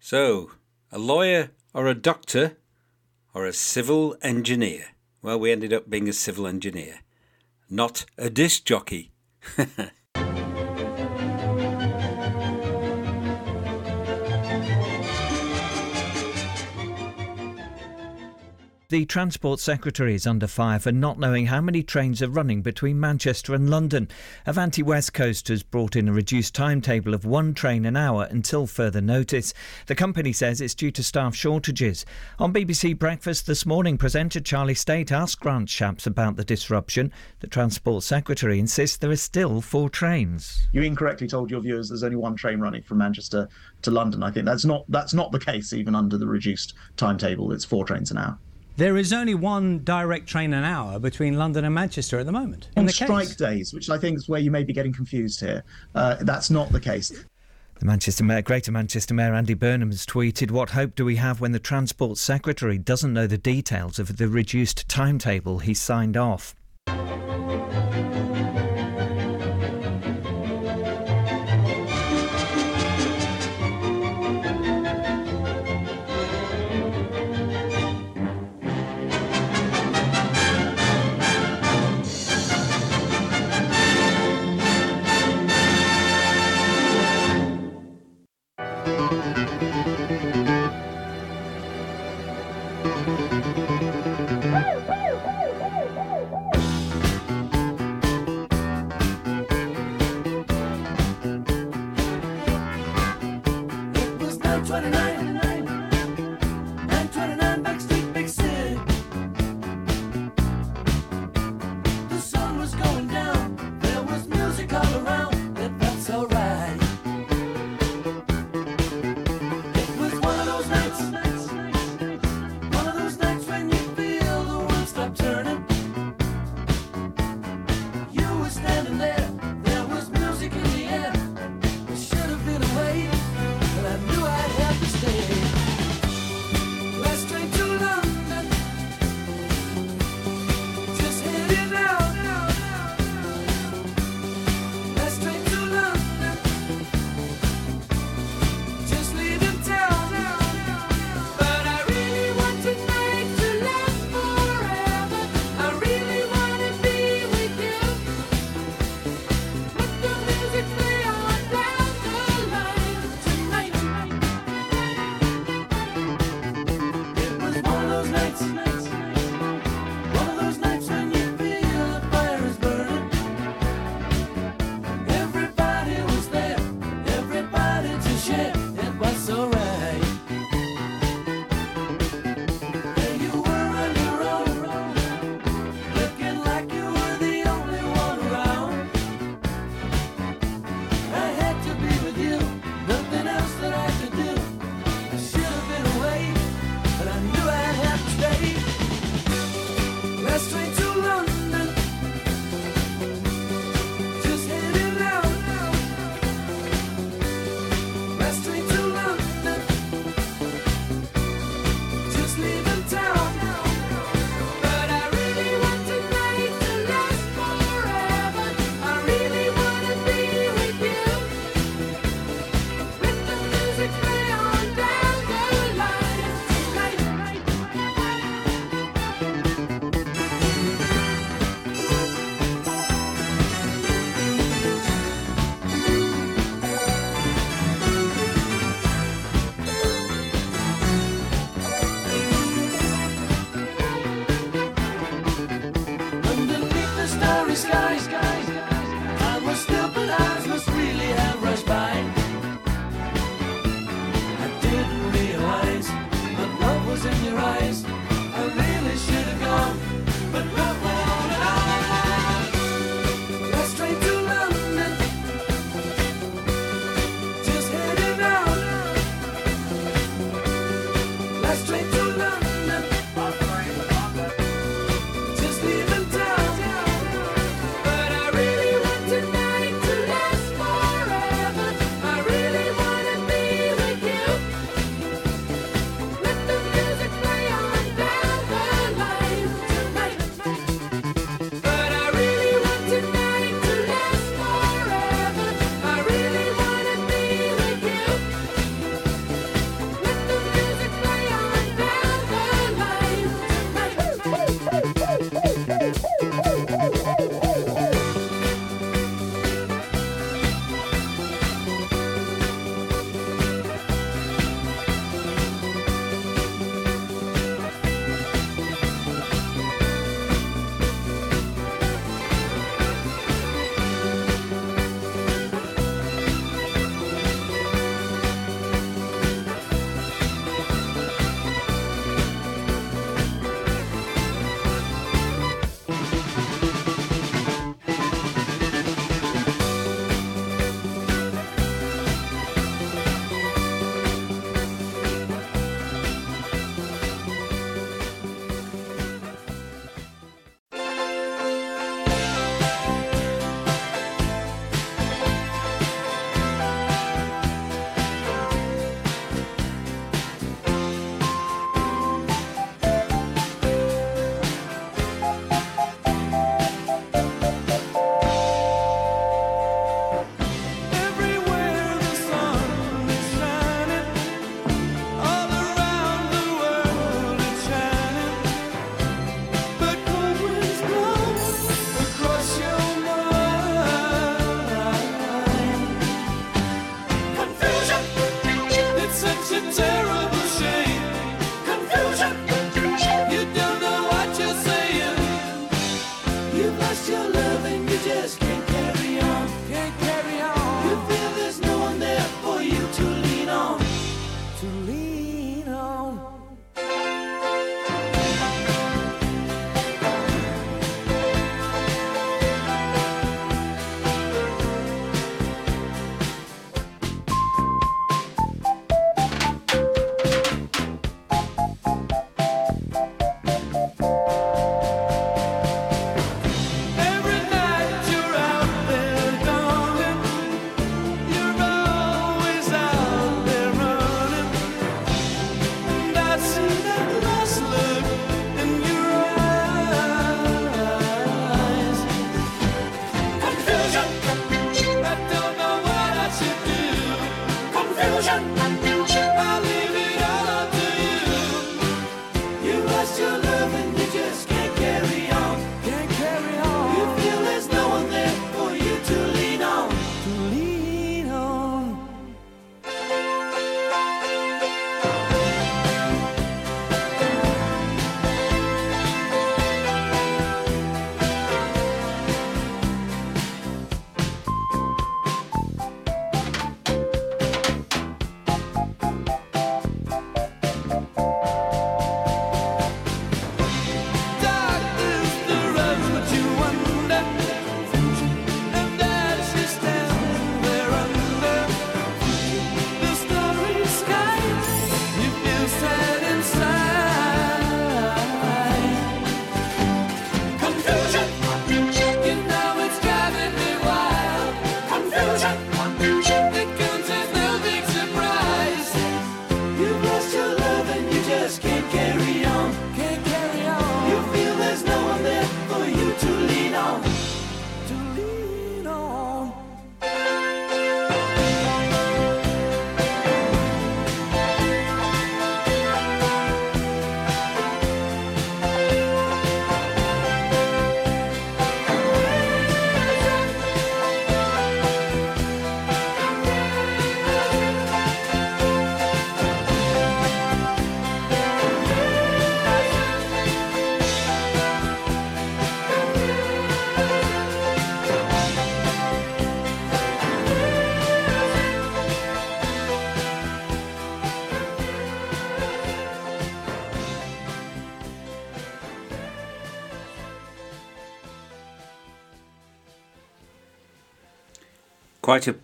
So, a lawyer or a doctor or a civil engineer? Well, we ended up being a civil engineer, not a disc jockey. The Transport Secretary is under fire for not knowing how many trains are running between Manchester and London. Avanti West Coast has brought in a reduced timetable of one train an hour until further notice. The company says it's due to staff shortages. On BBC Breakfast this morning, presenter Charlie Stayt asked Grant Shapps about the disruption. The Transport Secretary insists there are still four trains. You incorrectly told your viewers there's only one train running from Manchester to London. I think that's not that's not the case even under the reduced timetable. It's four trains an hour. There is only one direct train an hour between London and Manchester at the moment. On In the strike case. days, which I think is where you may be getting confused here, uh, that's not the case. The Manchester Mayor, Greater Manchester Mayor Andy Burnham has tweeted, What hope do we have when the Transport Secretary doesn't know the details of the reduced timetable he signed off?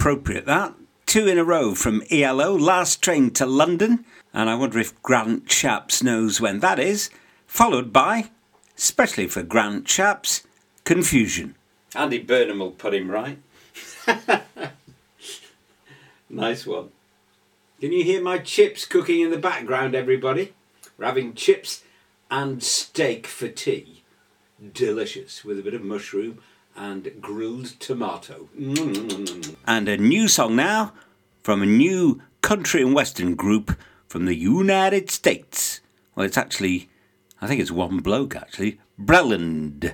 Appropriate that. Two in a row from ELO, last train to London, and I wonder if Grant Chaps knows when that is, followed by, especially for Grant Chaps, Confusion. Andy Burnham will put him right. nice one. Can you hear my chips cooking in the background, everybody? We're having chips and steak for tea. Delicious, with a bit of mushroom and grilled tomato. And a new song now from a new country and western group from the United States. Well, it's actually, I think it's one bloke actually, Breland.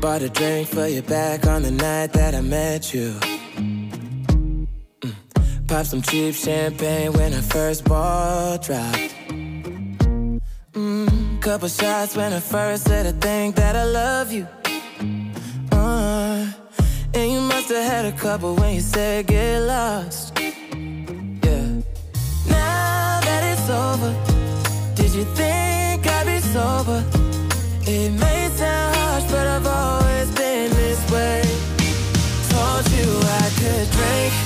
Bought a drink for you back on the night that I met you. Pop some cheap champagne when I first ball dropped. Mm. Couple shots when I first said I think that I love you. Uh, and you must have had a couple when you said get lost. Yeah. Now that it's over, did you think I'd be sober? It may sound harsh, but I've always been this way. Told you I could drink,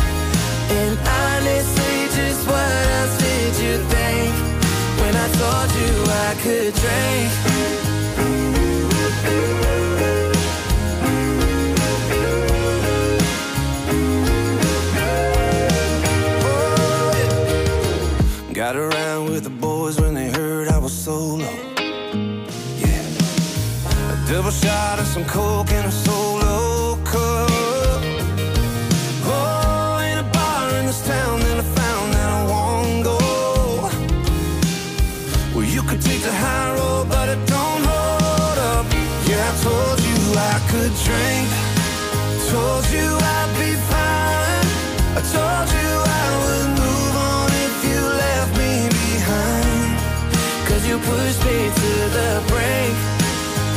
told you I could drink? Got around with the boys when they heard I was solo. Yeah. A double shot of some coke and a drink. Told you I'd be fine. I told you I would move on if you left me behind. Cause you pushed me to the brink.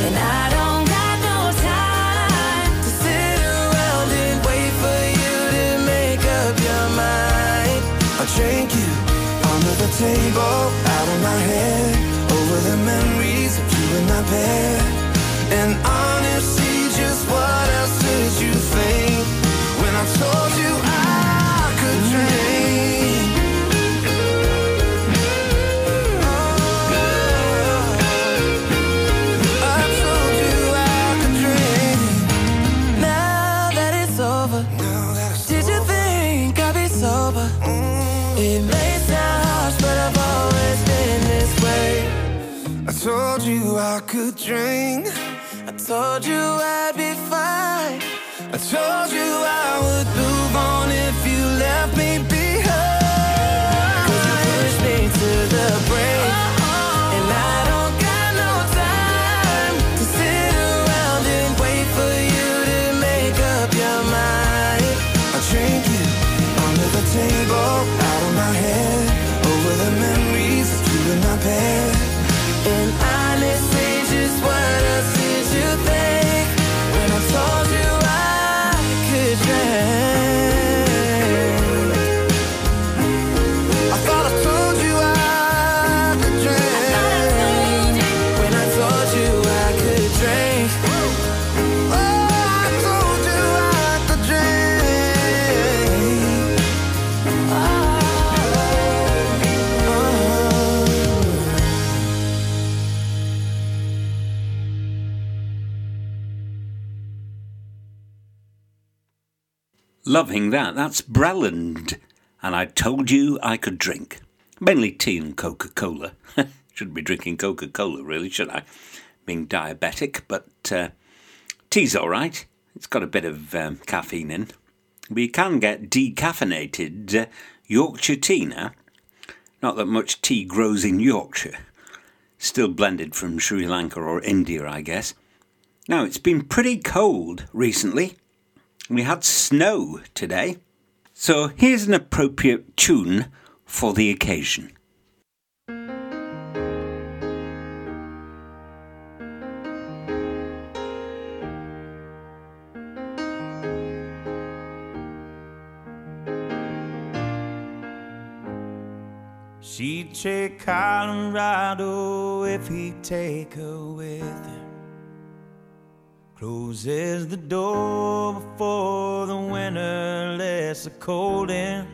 And I don't got no time to sit around and wait for you to make up your mind. I drink you under the table, out of my head, over the memories of you in my bed. And you think when I told you I could I told you I could. Now that it's over, did you think I'd be sober? Mm. It may sound harsh, but I've always been this way. I told you I could drink. I told you Loving that. That's Breland. And I told you I could drink. Mainly tea and Coca Cola. Shouldn't be drinking Coca Cola, really, should I? Being diabetic, but uh, tea's all right. It's got a bit of um, caffeine in. We can get decaffeinated uh, Yorkshire tea now. Not that much tea grows in Yorkshire. Still blended from Sri Lanka or India, I guess. Now, it's been pretty cold recently. We had snow today. So here's an appropriate tune for the occasion. She'd take Colorado oh, if he'd take her with him. Closes the door before the winter lets the cold in.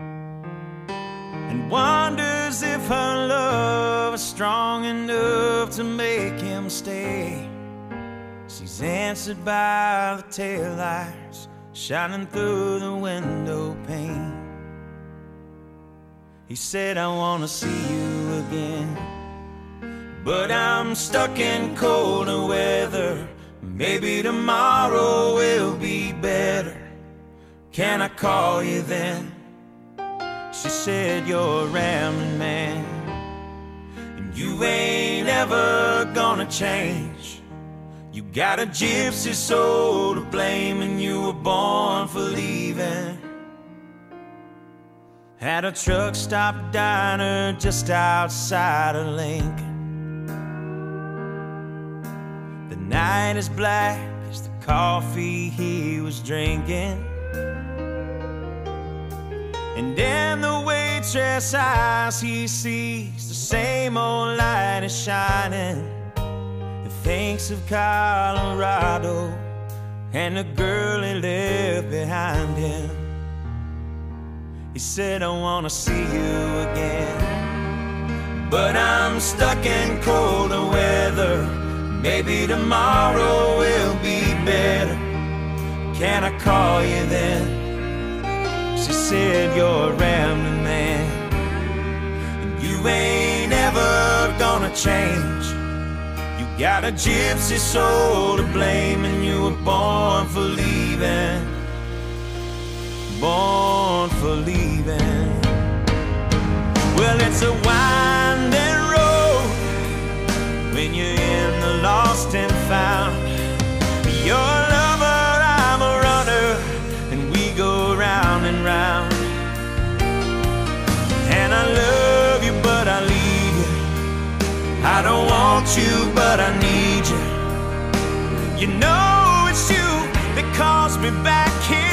And wonders if her love is strong enough to make him stay. She's answered by the taillights shining through the window pane. He said, I wanna see you again. But I'm stuck in colder weather. Maybe tomorrow will be better. Can I call you then? She said, You're a rambling man. And you ain't ever gonna change. You got a gypsy soul to blame, and you were born for leaving. At a truck stop diner just outside of Lincoln. Night is black as the coffee he was drinking. And in the waitress' eyes, he sees the same old light is shining. And thinks of Colorado and the girl he left behind him. He said, I wanna see you again. But I'm stuck in colder weather. Maybe tomorrow will be better. Can I call you then? She said, You're a rambling man. And you ain't ever gonna change. You got a gypsy soul to blame, and you were born for leaving born for leaving. Well, it's a winding when you're in the lost and found. You're a lover, I'm a runner, and we go round and round. And I love you, but I leave you. I don't want you, but I need you. You know it's you that calls me back here,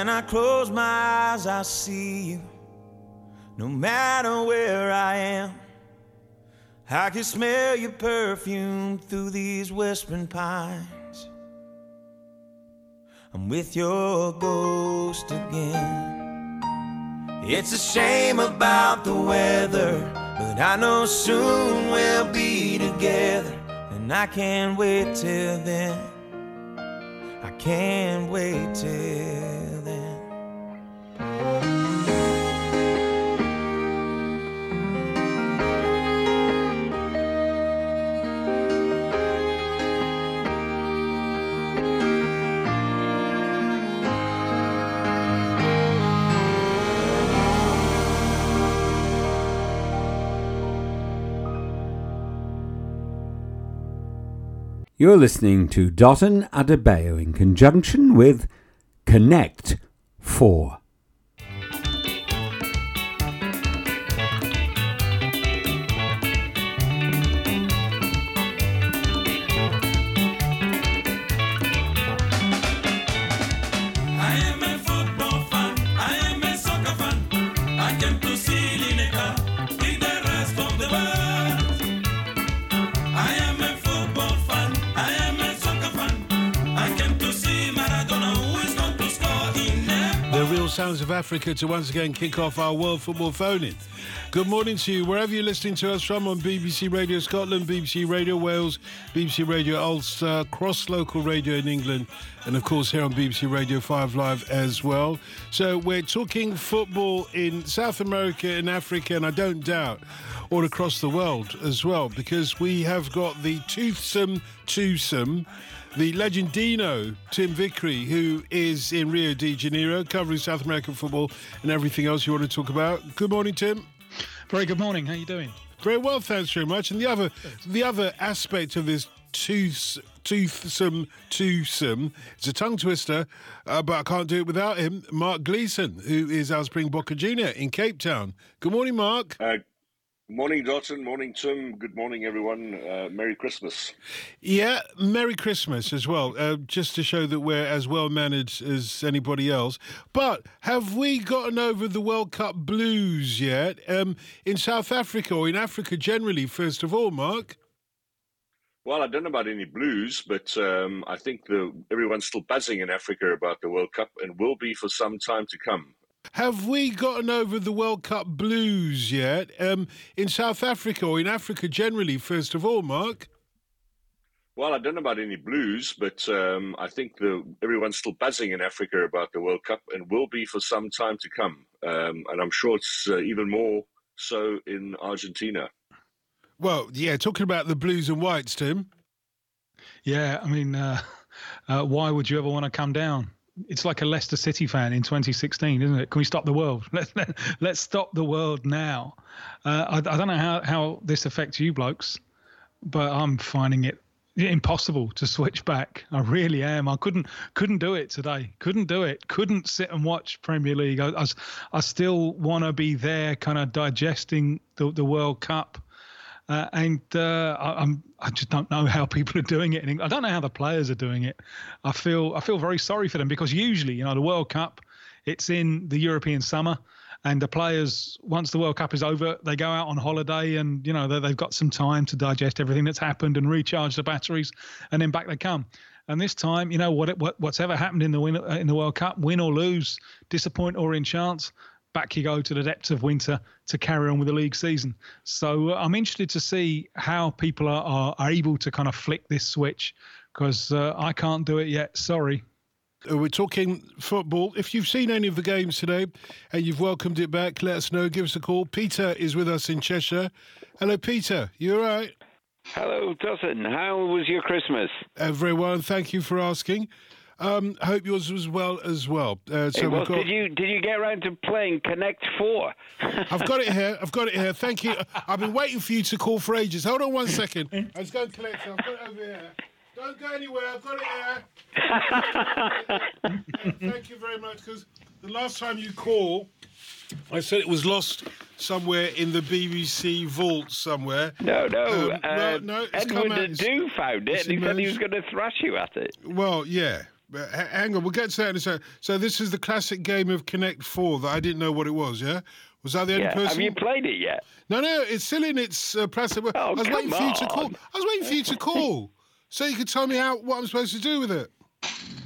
When I close my eyes, I see you. No matter where I am, I can smell your perfume through these whispering pines. I'm with your ghost again. It's a shame about the weather, but I know soon we'll be together. And I can't wait till then. I can't wait till. You're listening to Dotun Adebayo in conjunction with Connect 4. Sounds of Africa to once again kick off our World Football phone in. Good morning to you, wherever you're listening to us from on BBC Radio Scotland, BBC Radio Wales, BBC Radio Ulster, cross local radio in England, and of course here on BBC Radio 5 Live as well. So we're talking football in South America, in Africa, and I don't doubt all across the world as well, because we have got the toothsome twosome the legendino Tim Vickery, who is in Rio de Janeiro covering South American football and everything else you want to talk about. Good morning, Tim. Very good morning. How are you doing? Very well, thanks very much. And the other, the other aspect of this tooth, toothsome twosome, it's a tongue twister, uh, but I can't do it without him. Mark Gleeson, who is our Springbok Junior in Cape Town. Good morning, Mark. Uh, morning, Dotun. Morning, Tim. Good morning, everyone. Uh, Merry Christmas. Yeah, Merry Christmas as well, uh, just to show that we're as well managed as anybody else. But have we gotten over the World Cup blues yet? Um, in South Africa or in Africa generally, first of all, Mark? Well, I don't know about any blues, but um, I think the, everyone's still buzzing in Africa about the World Cup and will be for some time to come. Have we gotten over the World Cup blues yet? Um, in South Africa or in Africa generally, first of all, Mark? Well, I don't know about any blues, but um, I think the, everyone's still buzzing in Africa about the World Cup and will be for some time to come. Um, and I'm sure it's uh, even more so in Argentina. Well, yeah, talking about the blues and whites, Tim. Yeah, I mean, uh, uh, why would you ever want to come down? It's like a Leicester City fan in 2016, isn't it? Can we stop the world? Let's let, let's stop the world now. Uh, I, I don't know how how this affects you blokes, but I'm finding it impossible to switch back. I really am. I couldn't couldn't do it today. Couldn't do it. Couldn't sit and watch Premier League. I I, I still want to be there, kind of digesting the the World Cup. Uh, and uh, I, I'm I just don't know how people are doing it. And I don't know how the players are doing it. I feel I feel very sorry for them because usually, you know, the World Cup, it's in the European summer, and the players once the World Cup is over, they go out on holiday, and you know they, they've got some time to digest everything that's happened and recharge the batteries, and then back they come. And this time, you know what, what what's ever happened in the win, in the World Cup, win or lose, disappoint or in chance, back you go to the depths of winter to carry on with the league season. So uh, I'm interested to see how people are, are, are able to kind of flick this switch because uh, I can't do it yet. Sorry. Uh, We're talking football. If you've seen any of the games today and you've welcomed it back, let us know. Give us a call. Peter is with us in Cheshire. Hello, Peter. You all right? Hello, Dotun. How was your Christmas? Uh, very well, and thank you for asking. Um, hope yours was well as well. Uh, so got. Did you did you get around to playing Connect Four? I've got it here. I've got it here. Thank you. I've been waiting for you to call for ages. Hold on one second. I was going to collect it. I've got it over here. Don't go anywhere. I've got it here. Thank you very much. Because the last time you called, I said it was lost somewhere in the BBC vault somewhere. No, no. Um, uh, no, it's come Edward Adoo found it, and he said he was going to thrash you at it. Well, yeah. Hang on, we'll get to that in a second. So this is the classic game of Connect Four that I didn't know what it was. Yeah, was that the only person? Have you played it yet? No, no, it's still in its uh, plastic. I was come waiting for you to call. I was waiting for you to call, so you could tell me how what I'm supposed to do with it.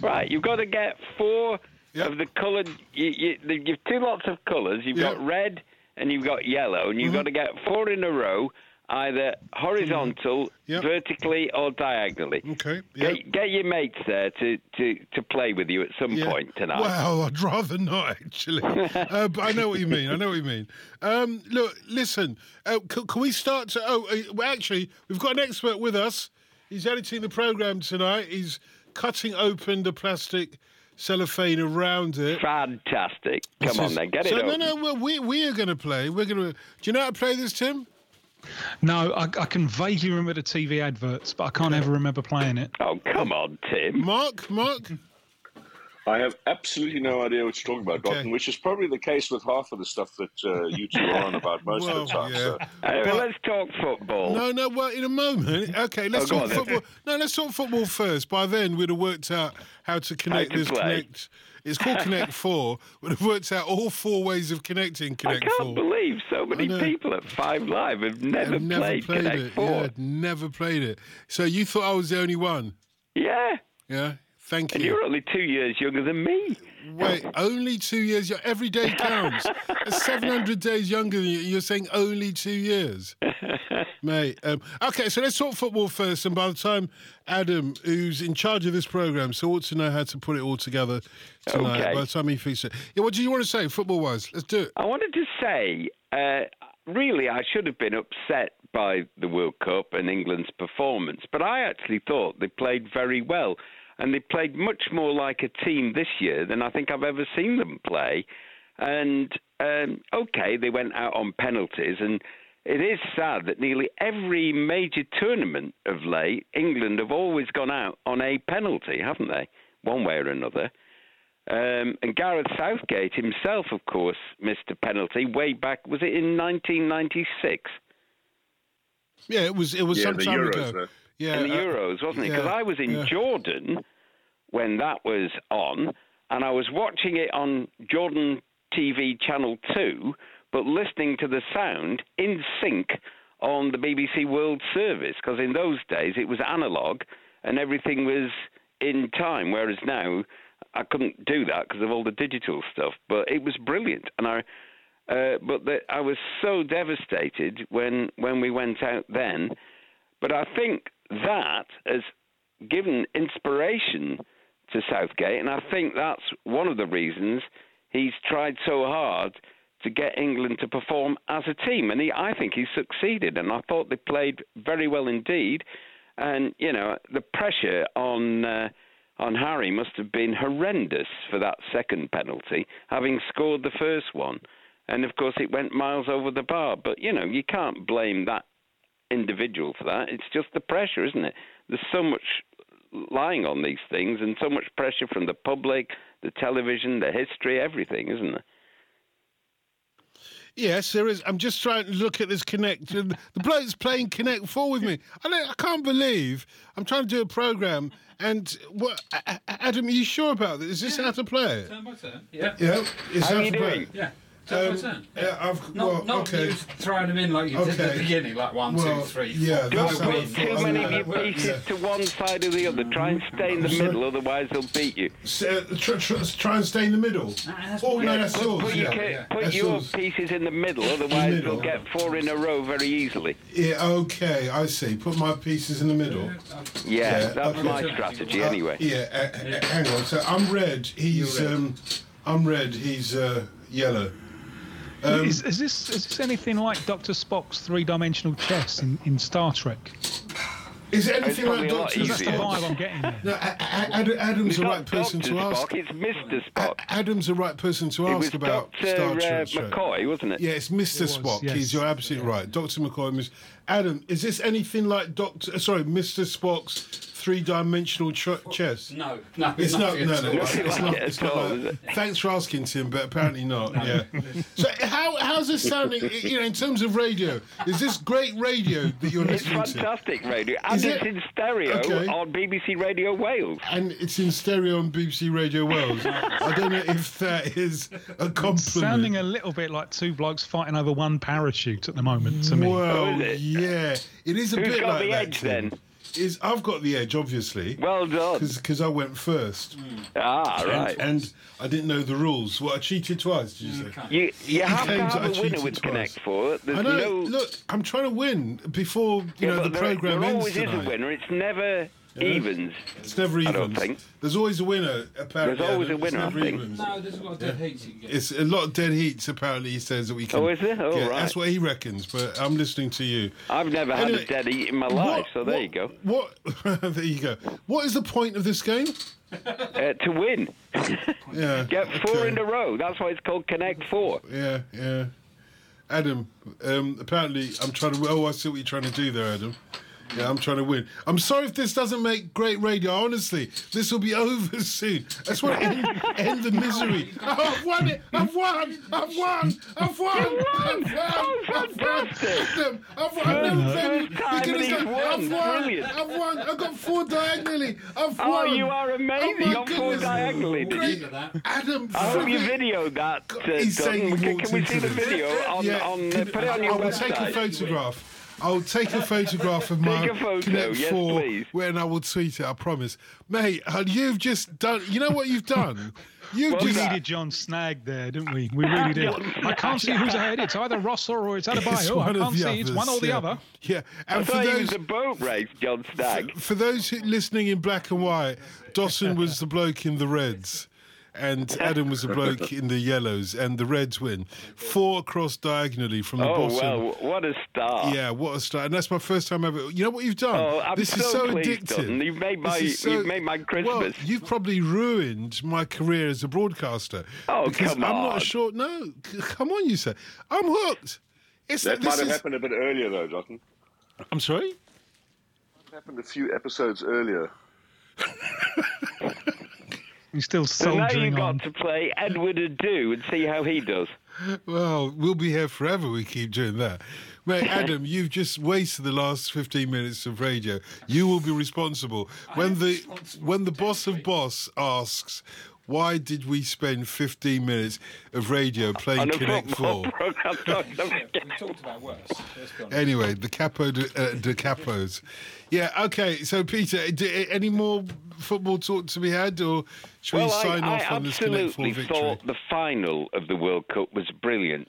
Right, you've got to get four of the coloured. You, you, you've two lots of colours. You've got red and you've got yellow, and you've Mm-hmm. got to get four in a row, either horizontal, vertically, or diagonally. Okay. Get, get your mates there to, to, to play with you at some point tonight. Well, I'd rather not actually, uh, but I know what you mean. I know what you mean. Um, look, listen. Uh, c- can we start to? Oh, uh, actually, we've got an expert with us. He's editing the program tonight. He's cutting open the plastic cellophane around it. Fantastic! Come This on is- then, get so, it no, no. Well, we we are going to play. We're going to. Do you know how to play this, Tim? No, I, I can vaguely remember the TV adverts, but I can't ever remember playing it. Oh, come on, Tim. Mark, Mark. I have absolutely no idea what you're talking about, Dalton, which is probably the case with half of the stuff that uh, you two are on about most of the time. yeah. So. Anyway, let's talk football. No, no. Well, in a moment. Okay, let's Oh, talk on then. football. No, let's talk football first. By then, we'd have worked out how to connect to this. play. Connect. It's called Connect Four. We'd have worked out all four ways of connecting Connect I can't Four. believe so many people at Five Live have never, I've never played, played Connect it. Four. Yeah, never played it. So you thought I was the only one? Yeah. Yeah. Thank you. And you're only two years younger than me. Wait, only two years. Every day counts. 700 days younger than you. You're saying only two years. Mate. Um, okay, so let's talk football first. And by the time Adam, who's in charge of this program, so ought to know how to put it all together tonight. Okay. By the time he fixes it. Yeah, what do you want to say, football wise? Let's do it. I wanted to say, uh, really, I should have been upset by the World Cup and England's performance, but I actually thought they played very well. And they played much more like a team this year than I think I've ever seen them play. And um, okay, they went out on penalties, and it is sad that nearly every major tournament of late, England have always gone out on a penalty, haven't they? One way or another. Um, and Gareth Southgate himself, of course, missed a penalty way back. Was it in 1996? Yeah, it was. It was Yeah, some time Euros, ago. though. Yeah, in the uh, Euros, wasn't it? Because yeah, I was in yeah. Jordan when that was on, and I was watching it on Jordan TV Channel 2, but listening to the sound in sync on the BBC World Service, because in those days it was analog and everything was in time, whereas now I couldn't do that because of all the digital stuff. But it was brilliant, and I. Uh, but the, I was so devastated when when we went out then. But I think that has given inspiration to Southgate, and I think that's one of the reasons he's tried so hard to get England to perform as a team. And he, I think he's succeeded, and I thought they played very well indeed. And you know, the pressure on. Uh, on Harry must have been horrendous for that second penalty, having scored the first one. And of course, it went miles over the bar. But, you know, you can't blame that individual for that. It's just the pressure, isn't it? There's so much lying on these things and so much pressure from the public, the television, the history, everything, isn't there? Yes, there is. I'm just trying to look at this Connect. and The bloke's playing Connect Four with me. I, don't, I can't believe I'm trying to do a program. And what, A- A- Adam, are you sure about this? Is this how to play it? Turn by turn. Yeah. Yeah. Is How how are you to doing? it? Yeah. Turn Um, yeah, I've Not, well, not okay. you throwing them in like you did at Okay. the beginning, like one, two, Well, three, yeah, that's Don't how I put thought. too many of your uh, pieces yeah. to one side or the other. Try and stay in the Sorry? middle, otherwise they'll beat you. So, try, try, try and stay in the middle. oh no, that's put, yours. put your, yeah. put That's your pieces in the middle, otherwise middle. you'll get four in a row very easily. Yeah, okay, I see. Put my pieces in the middle. Yeah, that's okay. my strategy Uh, anyway. yeah, uh, uh, hang on. So I'm red. He's um, I'm red. He's uh, yellow. Um, is, is this is this anything like Doctor Spock's three-dimensional chess in, in Star Trek? Is it anything like Doctor That's the vibe I'm getting. There. No, A- A- Ad- Adam's It's the not right person Dr. to ask. Spock, it's Mr. Spock. Adam's the right person to It ask was about Dr. Star uh, Trek. McCoy, wasn't it? Yeah, it's Mr. was, Spock. yes. He's you're absolutely right. Dr. McCoy. Miss Adam, is this anything like Doctor? uh, Sorry, Mr. Spock's three-dimensional ch- chess? No, no, it's not. nothing No, no, it's, it's not. like It's not all, like- Thanks for asking, Tim, but apparently not. Yeah. So how how's this sounding? You know, in terms of radio, is this great radio that you're It's listening to? It's fantastic radio, and Is it's it? in stereo Okay. on BBC Radio Wales. And it's in stereo on BBC Radio Wales. I don't know if that is a compliment. Sounding a little bit like two blokes fighting over one parachute at the moment to me. Well, oh, yeah, it is a Who's bit got like the that. edge, Tim. Is I've got the edge, obviously. Well done. Because I went first. Ah, And- right. And, I didn't know the rules. Well, I cheated twice. Did you say? You, you have to claims have I a winner cheated with twice. Connect Four. There's I know. no. Look, I'm trying to win before you Yeah, know but the there, program there ends always tonight. is a winner. It's never evens. It's never evens. I don't think. There's always a winner. Apparently, There's always Adam. a winner, I think. evens. No, there's a lot of dead heats you can get. It's a lot of dead heats. Apparently, he says that we can. Oh, is there? Oh, get. right. That's what he reckons. But I'm listening to you. I've never had a dead heat in my what- life, so there what- you go. What? there you go. What is the point of this game? Uh, to win. Yeah. Get four okay. in a row. That's why it's called Connect Four. Yeah, yeah. Adam, um, apparently I'm trying to. Oh, I see what you're trying to do there, Adam. Yeah, I'm trying to win. I'm sorry if this doesn't make great radio. Honestly, this will be over soon. I just want to end, end the misery. Oh, I've won it! I've won! I've won! I've won! You won! I've won! Oh, I've won! fantastic! I've won! I've never First played- time you can that he's understand. won. I've won! I've won! I've got four diagonally. I've Oh, won! you are amazing Oh, my on four goodness. diagonally. Great. Adam, I hope you flipping- videoed that. Uh, He's saying Dotun. can, can we see the video on, Yeah, on uh, put it on your I will website? take a photograph. I'll take a photograph of my photo, Connect yes, 4 please. when I will tweet it, I promise. Mate, you've just done, you know what you've done? You've we just. needed John Snagge there, didn't we? We really did. I can't see who's ahead. It's either Rossor or it's It's Adebayo. I one of can't the see. It's one or others, the yeah. other. Yeah, I and for thought he those, was a boat race, John Snagge. for those listening in black and white, Dawson was the bloke in the reds. And Adam was the bloke in the yellows, and the Reds win four across diagonally from the Oh, bottom. well, what a start. Yeah, what a start! And that's my first time ever. You know what you've done? Oh, I'm this so is so pleased, addictive. Dotun. You've made my- so- you've made my Christmas. Well, you've probably ruined my career as a broadcaster. Oh, because come I'm on. not sure. No, come on, you say. I'm hooked. It's That might have is- happened a bit earlier, though, Dotun. I'm sorry. It happened a few episodes earlier. He's still So now you've on. got to play Edward Adoo and see how he does. Well, we'll be here forever. We keep doing that. Mate, Adam, you've just wasted the last 15 minutes of radio. You will be responsible. When the when the boss of boss asks, why did we spend 15 minutes of radio playing Connect football 4? program. We talked about worse. Let's be honest. Anyway, the capo de, uh, de capos. Yeah, okay. So, Peter, d- any more football talk to be had, or should well, we sign I, off I on this Connect 4 absolutely victory? thought the final of the World Cup was brilliant,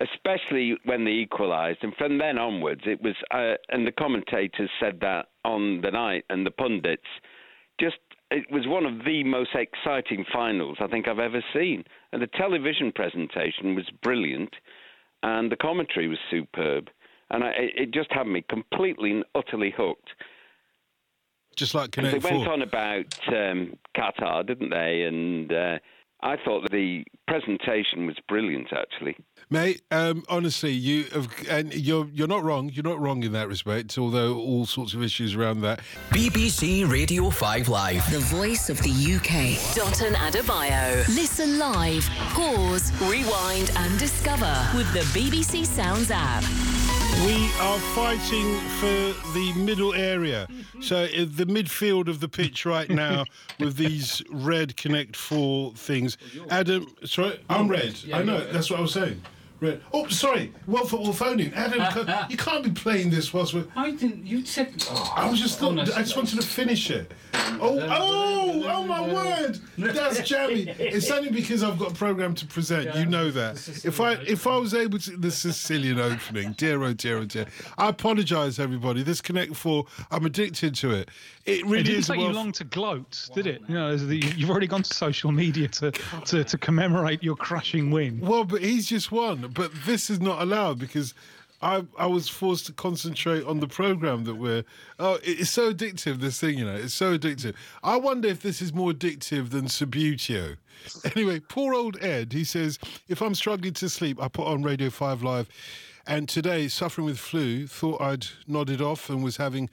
especially when they equalised. And from then onwards, it was, uh, and the commentators said that on the night, and the pundits, just it was one of the most exciting finals I think I've ever seen. And the television presentation was brilliant, and the commentary was superb. And I, it just had me completely and utterly hooked. Just like And they went on about um, Qatar, didn't they? And uh, I thought that the presentation was brilliant, actually. Mate, um, honestly, you have, and you're you're not wrong. You're not wrong in that respect. Although all sorts of issues around that. BBC Radio 5 Live. The voice of the UK. Dotun Adebayo. Listen live, pause, rewind, and discover with the BBC Sounds app. We are fighting for the middle area. So, uh, the midfield of the pitch right now with these red Connect 4 things. Adam, sorry, I'm red. I know, that's what I was saying. Red. Oh, sorry, World Football phoning. Adam, ca- you can't be playing this whilst we're. I didn't. You said. Oh, I was just thought, I just wanted to finish it. Oh, oh, oh my word! That's jammy. It's only because I've got a program to present. You know that. If I if I was able to, the Sicilian opening, dear oh dear oh dear. I apologise, everybody. This Connect Four, I'm addicted to it. It It really didn't is. take you long to gloat, did it? you know, the, you've already gone to social media to, to, to commemorate your crushing win. Well, but he's just won. But this is not allowed because I I was forced to concentrate on the program that we're. Oh, it's so addictive. This thing, you know, it's so addictive. I wonder if this is more addictive than Subbuteo. Anyway, poor old Ed. He says, if I'm struggling to sleep, I put on Radio Five Live, and today suffering with flu, thought I'd nodded off and was having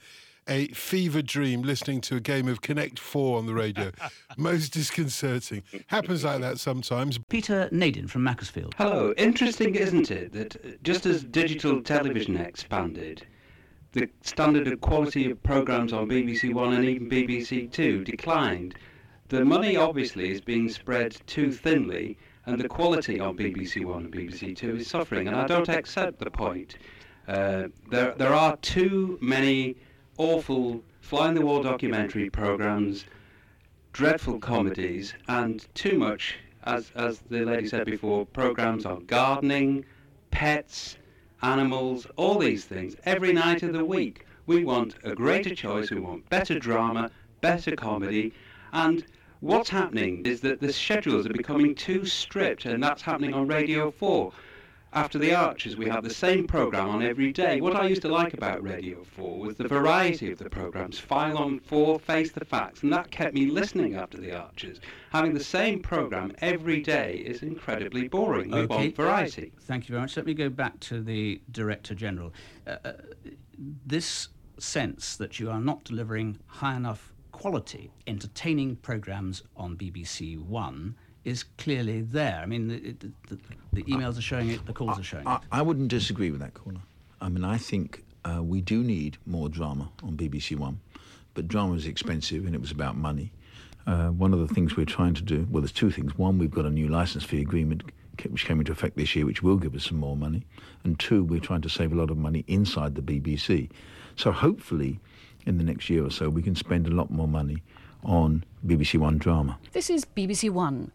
a fever dream listening to a game of Connect Four on the radio. Most disconcerting. Happens like that sometimes. Peter Nadin from Macclesfield. Hello. Interesting, isn't it, that just as digital television expanded, the standard of quality of programmes on BBC One and even BBC Two declined. The money obviously is being spread too thinly, and the quality on BBC One and BBC Two is suffering. And I don't accept the point. Uh, there, there are too many awful fly-in-the-wall documentary programmes, dreadful comedies, and too much, as as the lady said before, programmes on gardening, pets, animals, all these things every night of the week. We want a greater choice. We want better drama, better comedy, and what's happening is that the schedules are becoming too strict, and that's happening on Radio 4. After the Archers, we have the same programme on every day. What I used to like about Radio 4 was the variety of the programmes. File on 4, Face the Facts, and that kept me listening after the Archers. Having the same programme every day is incredibly boring. We want variety. Thank you very much. Let me go back to the Director General. Uh, uh, this sense that you are not delivering high enough quality, entertaining programmes on BBC One is clearly there. I mean, the, the, emails are showing it, the calls are showing I, it. I wouldn't disagree with that caller. I mean, I think uh, we do need more drama on BBC One, but drama is expensive and it was about money. Uh, one of the things we're trying to do, well, there's two things. One, we've got a new license fee agreement which came into effect this year, which will give us some more money. And two, we're trying to save a lot of money inside the BBC. So hopefully, in the next year or so, we can spend a lot more money on BBC One drama. This is BBC One.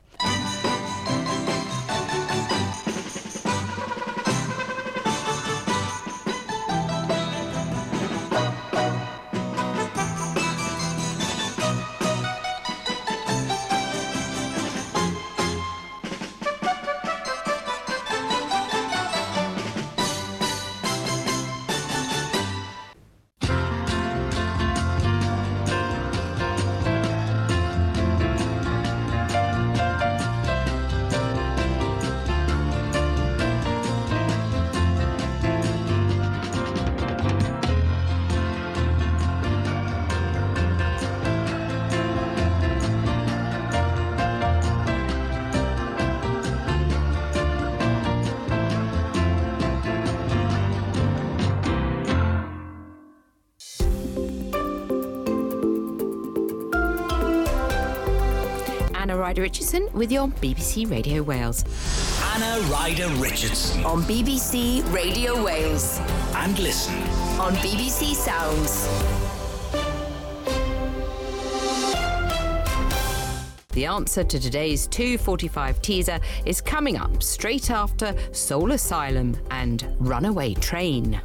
With your BBC Radio Wales. Anna Ryder Richardson. On BBC Radio Wales. And listen. On BBC Sounds. The answer to today's 245 teaser is coming up straight after Soul Asylum and Runaway Train.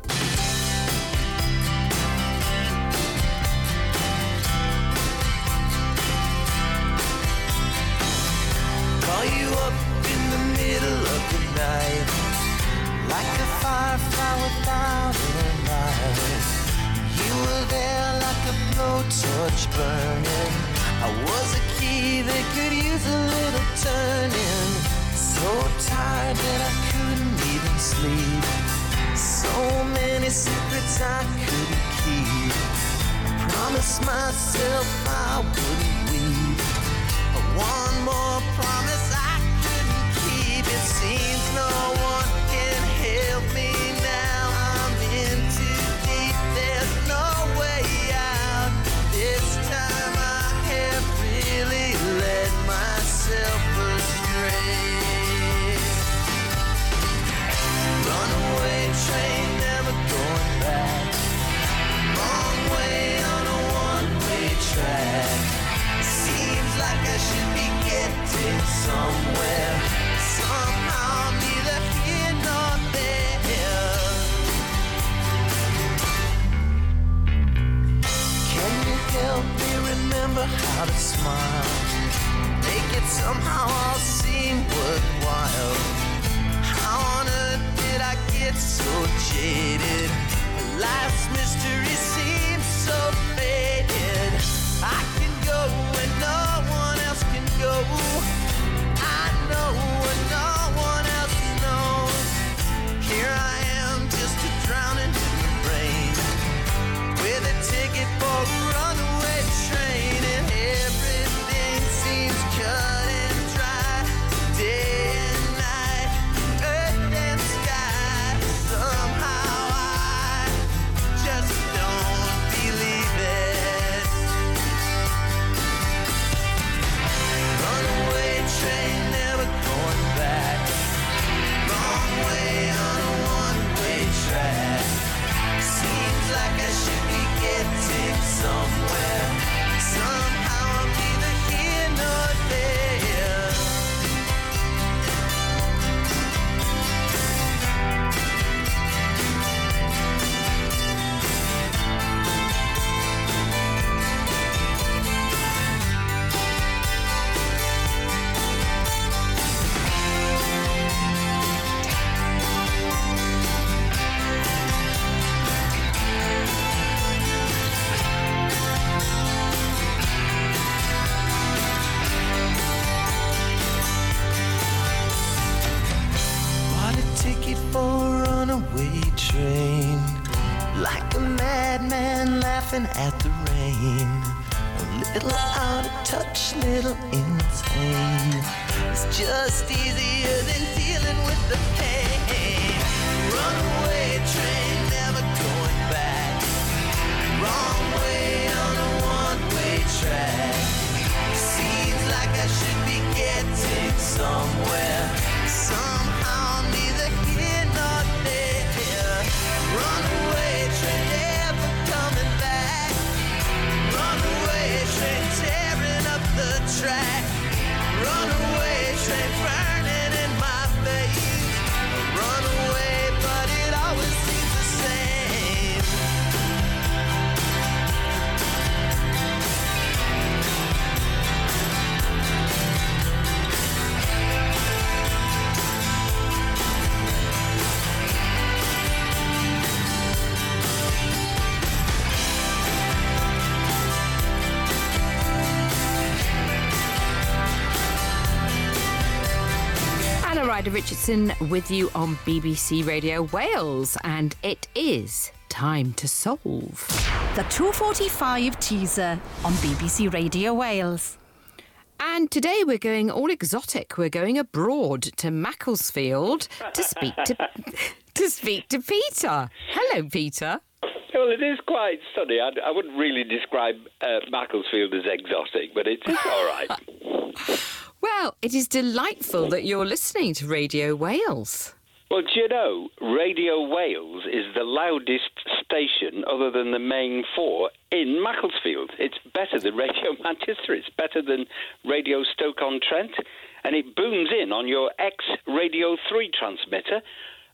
Anna Ryder Richardson with you on BBC Radio Wales, and it is time to solve. The 245 teaser on BBC Radio Wales. And today we're going all exotic. We're going abroad to Macclesfield to speak to to speak to Peter. Hello, Peter. Well, it is quite sunny. I, I wouldn't really describe uh, Macclesfield as exotic, but it's, it's all right. Well, it is delightful that you're listening to Radio Wales. Well, do you know, Radio Wales is the loudest station other than the main four in Macclesfield. It's better than Radio Manchester. It's better than Radio Stoke-on-Trent. And it booms in on your ex-Radio 3 transmitter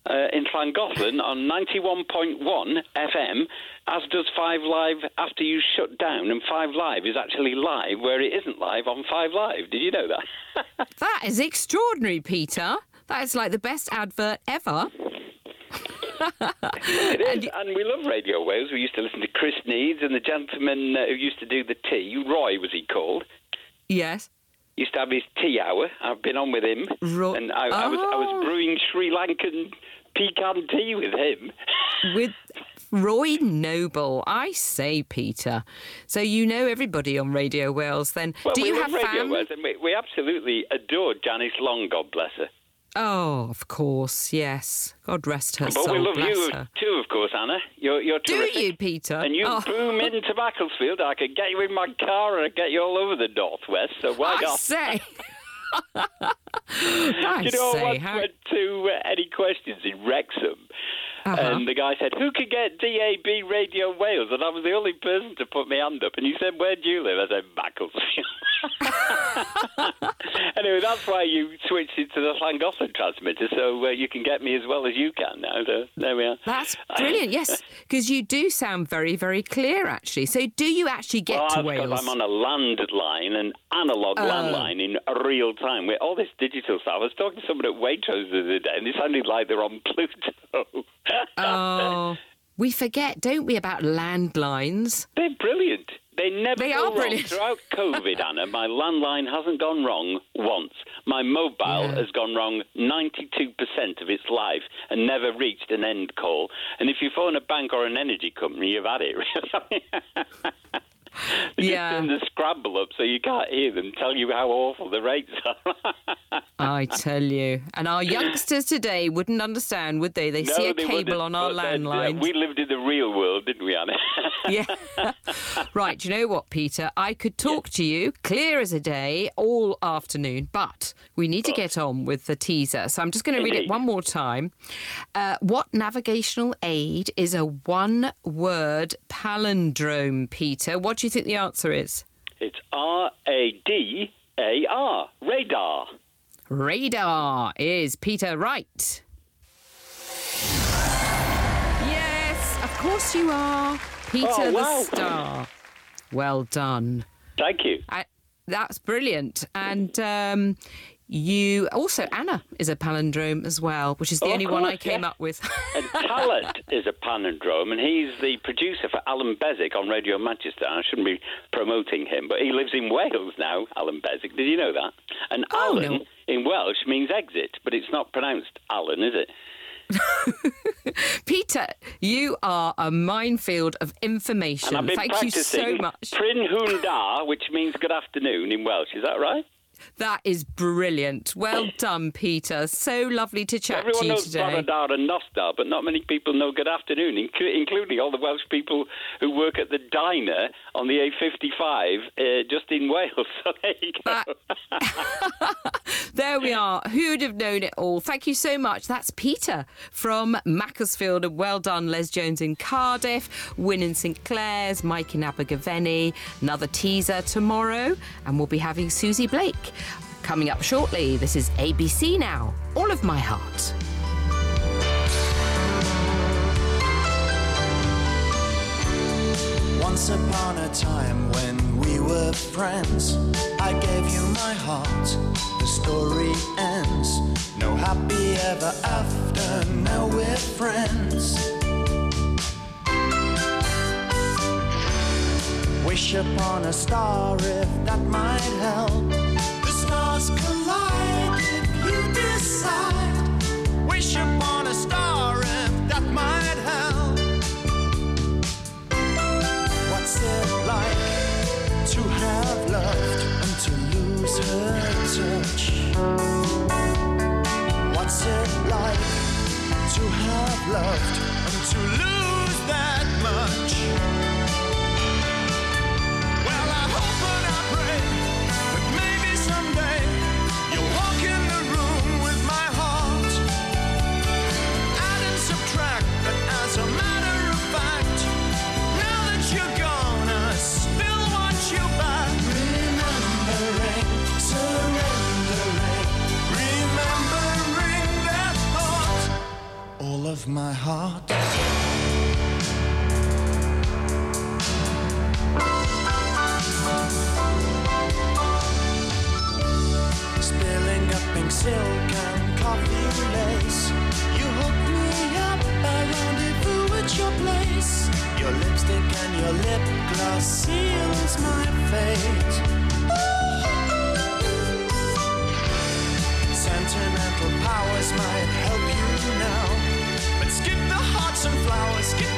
uh, in Llangollen on 91.1 FM, as does 5 Live after you shut down. And 5 Live is actually live where it isn't live on 5 Live. Did you know that? That is extraordinary, Peter. That is like the best advert ever. it is, and we love Radio Wales. We used to listen to Chris Needs and the gentleman uh, who used to do the tea. Roy was he called? Yes. Used to have his tea hour. I've been on with him, Ro- and I, I was I Oh. was brewing Sri Lankan pecan tea with him. With Roy Noble. I say, Peter. So you know everybody on Radio Wales then. Well, Do we you have Radio fam- Wales, and we, we absolutely adore Janice Long. God bless her. Oh, of course, yes. God rest her but soul. we love bless you her. too, of course, Anna. You're you're Do you, Peter? And you Oh. boom into Macclesfield. I could get you in my car and I'd get you all over the northwest. So why I not? say. Do you know, say, I how- went to uh, Any Questions in Wrexham, Uh-huh. and the guy said, "Who could get DAB Radio Wales?" And I was the only person to put my hand up. And he said, "Where do you live?" I said, "Macclesfield." anyway, that's why you switched into the Llangollen transmitter, so uh, you can get me as well as you can now. So there we are. That's brilliant, yes, because you do sound very, very clear, actually. So, do you actually get well, to Wales? I'm on a landline, an analogue Oh. landline in real time with all this digital stuff. I was talking to someone at Waitrose the other day, and it sounded like they're on Pluto. oh, we forget, don't we, about landlines? They're brilliant. They never They go are wrong. brilliant. Throughout COVID, Anna, my landline hasn't gone wrong once. My mobile has gone wrong 92% of its life and never reached an end call. And if you phone a bank or an energy company, you've had it, really. They Yeah. just the scramble up so you can't hear them tell you how awful the rates are. I tell you. And our youngsters today wouldn't understand, would they? They No, see a they cable on our uh, landline. we lived in the real world, didn't we, Anna? yeah. right, do you know what, Peter? I could talk to you clear as a day all afternoon, but we need to get on with the teaser. So I'm just going to read it one more time. Uh, what navigational aid is a one word palindrome, Peter? What do you think the answer is? It's R A D A R, radar. Radar is Peter right. Yes, of course you are. Peter Oh, the. Star. Well done. Thank you. I, that's brilliant. And um, you also, Anna is a palindrome as well, which is the Oh, only one I course, came yeah. up with. and Talent is a palindrome, and he's the producer for Alan Beswick on Radio Manchester. I shouldn't be promoting him, but he lives in Wales now, Alan Beswick. Did you know that? And Oh, Alan in Welsh means exit, but it's not pronounced Alan, is it? Peter, you are a minefield of information. And I've been Thank you so much. Pryn Hwn Da, which means good afternoon in Welsh. Is that right? That is brilliant. Well done, Peter. So lovely to chat Everyone to you knows today. Bore da and Nos da, but not many people know good afternoon, inclu- including all the Welsh people who work at the diner on the A55 uh, just in Wales. So there you go. There we are. Who would have known it all? Thank you so much. That's Peter from Macclesfield. And well done, Les Jones in Cardiff, Wynne in St Clears, Mike in Abergavenny. Another teaser tomorrow. And we'll be having Susie Blake coming up shortly. This is ABC Now. All of my heart. Once upon a time when we were friends, I gave you my heart. The story ends. No happy ever after. Now we're friends. Wish upon a star if that might help. To have loved and to lose her touch? Of my heart. Spilling up pink silk and coffee lace. You hook me up, I rendezvous at your place. Your lipstick and your lip gloss seals my fate. Sentimental powers might help you and flowers, skip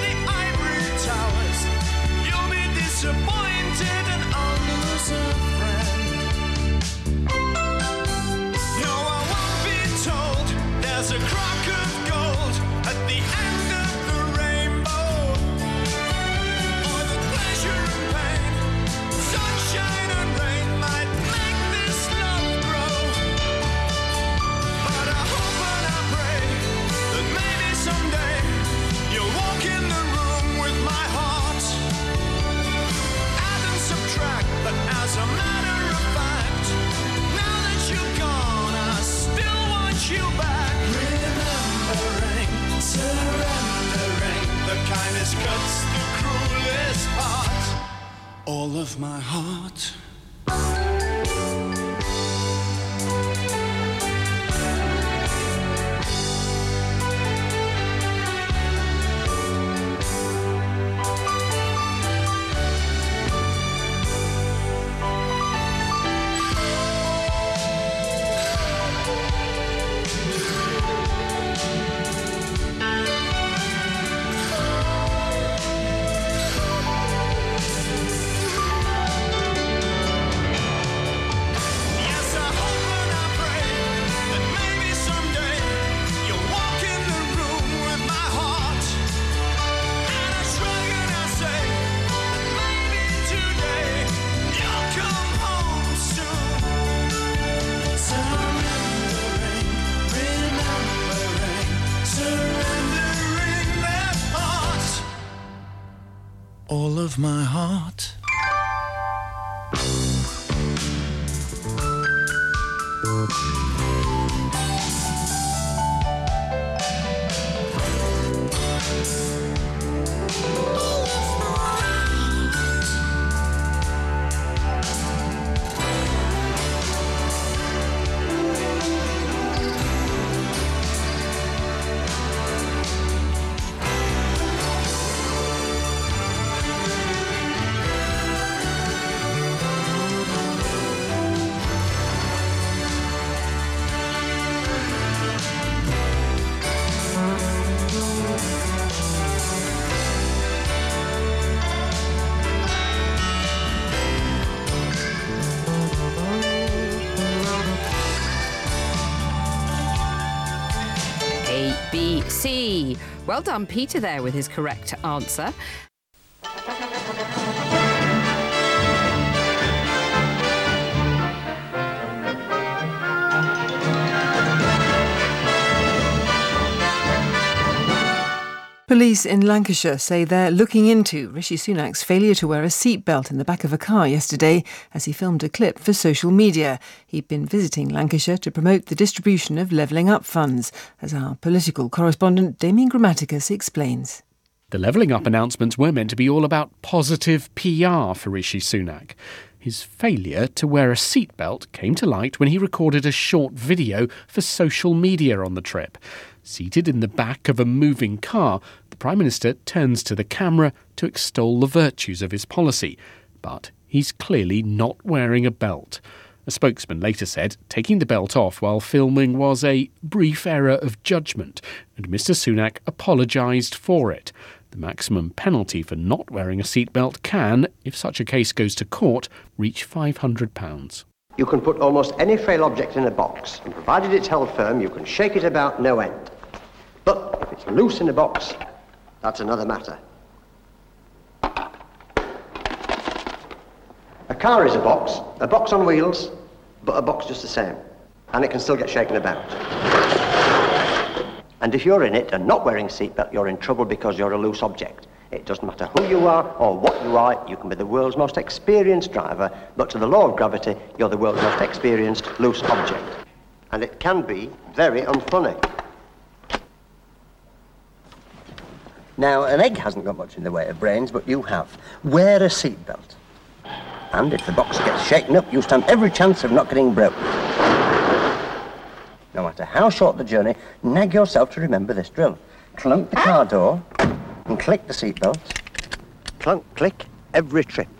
All of my heart. Well done, Peter, there with his correct answer. Police in Lancashire say they're looking into Rishi Sunak's failure to wear a seatbelt in the back of a car yesterday as he filmed a clip for social media. He'd been visiting Lancashire to promote the distribution of Levelling Up funds, as our political correspondent Damian Grammaticas explains. The Levelling Up announcements were meant to be all about positive PR for Rishi Sunak. His failure to wear a seatbelt came to light when he recorded a short video for social media on the trip. Seated in the back of a moving car, the Prime Minister turns to the camera to extol the virtues of his policy. But he's clearly not wearing a belt. A spokesman later said taking the belt off while filming was a brief error of judgment, and Mr. Sunak apologised for it. The maximum penalty for not wearing a seatbelt can, if such a case goes to court, reach £500. You can put almost any frail object in a box, and provided it's held firm, you can shake it about no end. But if it's loose in a box, that's another matter. A car is a box, a box on wheels, but a box just the same. And it can still get shaken about. And if you're in it and not wearing a seatbelt, you're in trouble because you're a loose object. It doesn't matter who you are or what you are, you can be the world's most experienced driver, but to the law of gravity, you're the world's most experienced loose object. And it can be very unfunny. Now, an egg hasn't got much in the way of brains, but you have. Wear a seatbelt. And if the box gets shaken up, you stand every chance of not getting broke. No matter how short the journey, nag yourself to remember this drill. Clunk the car door and click the seatbelt. Clunk, click every trip.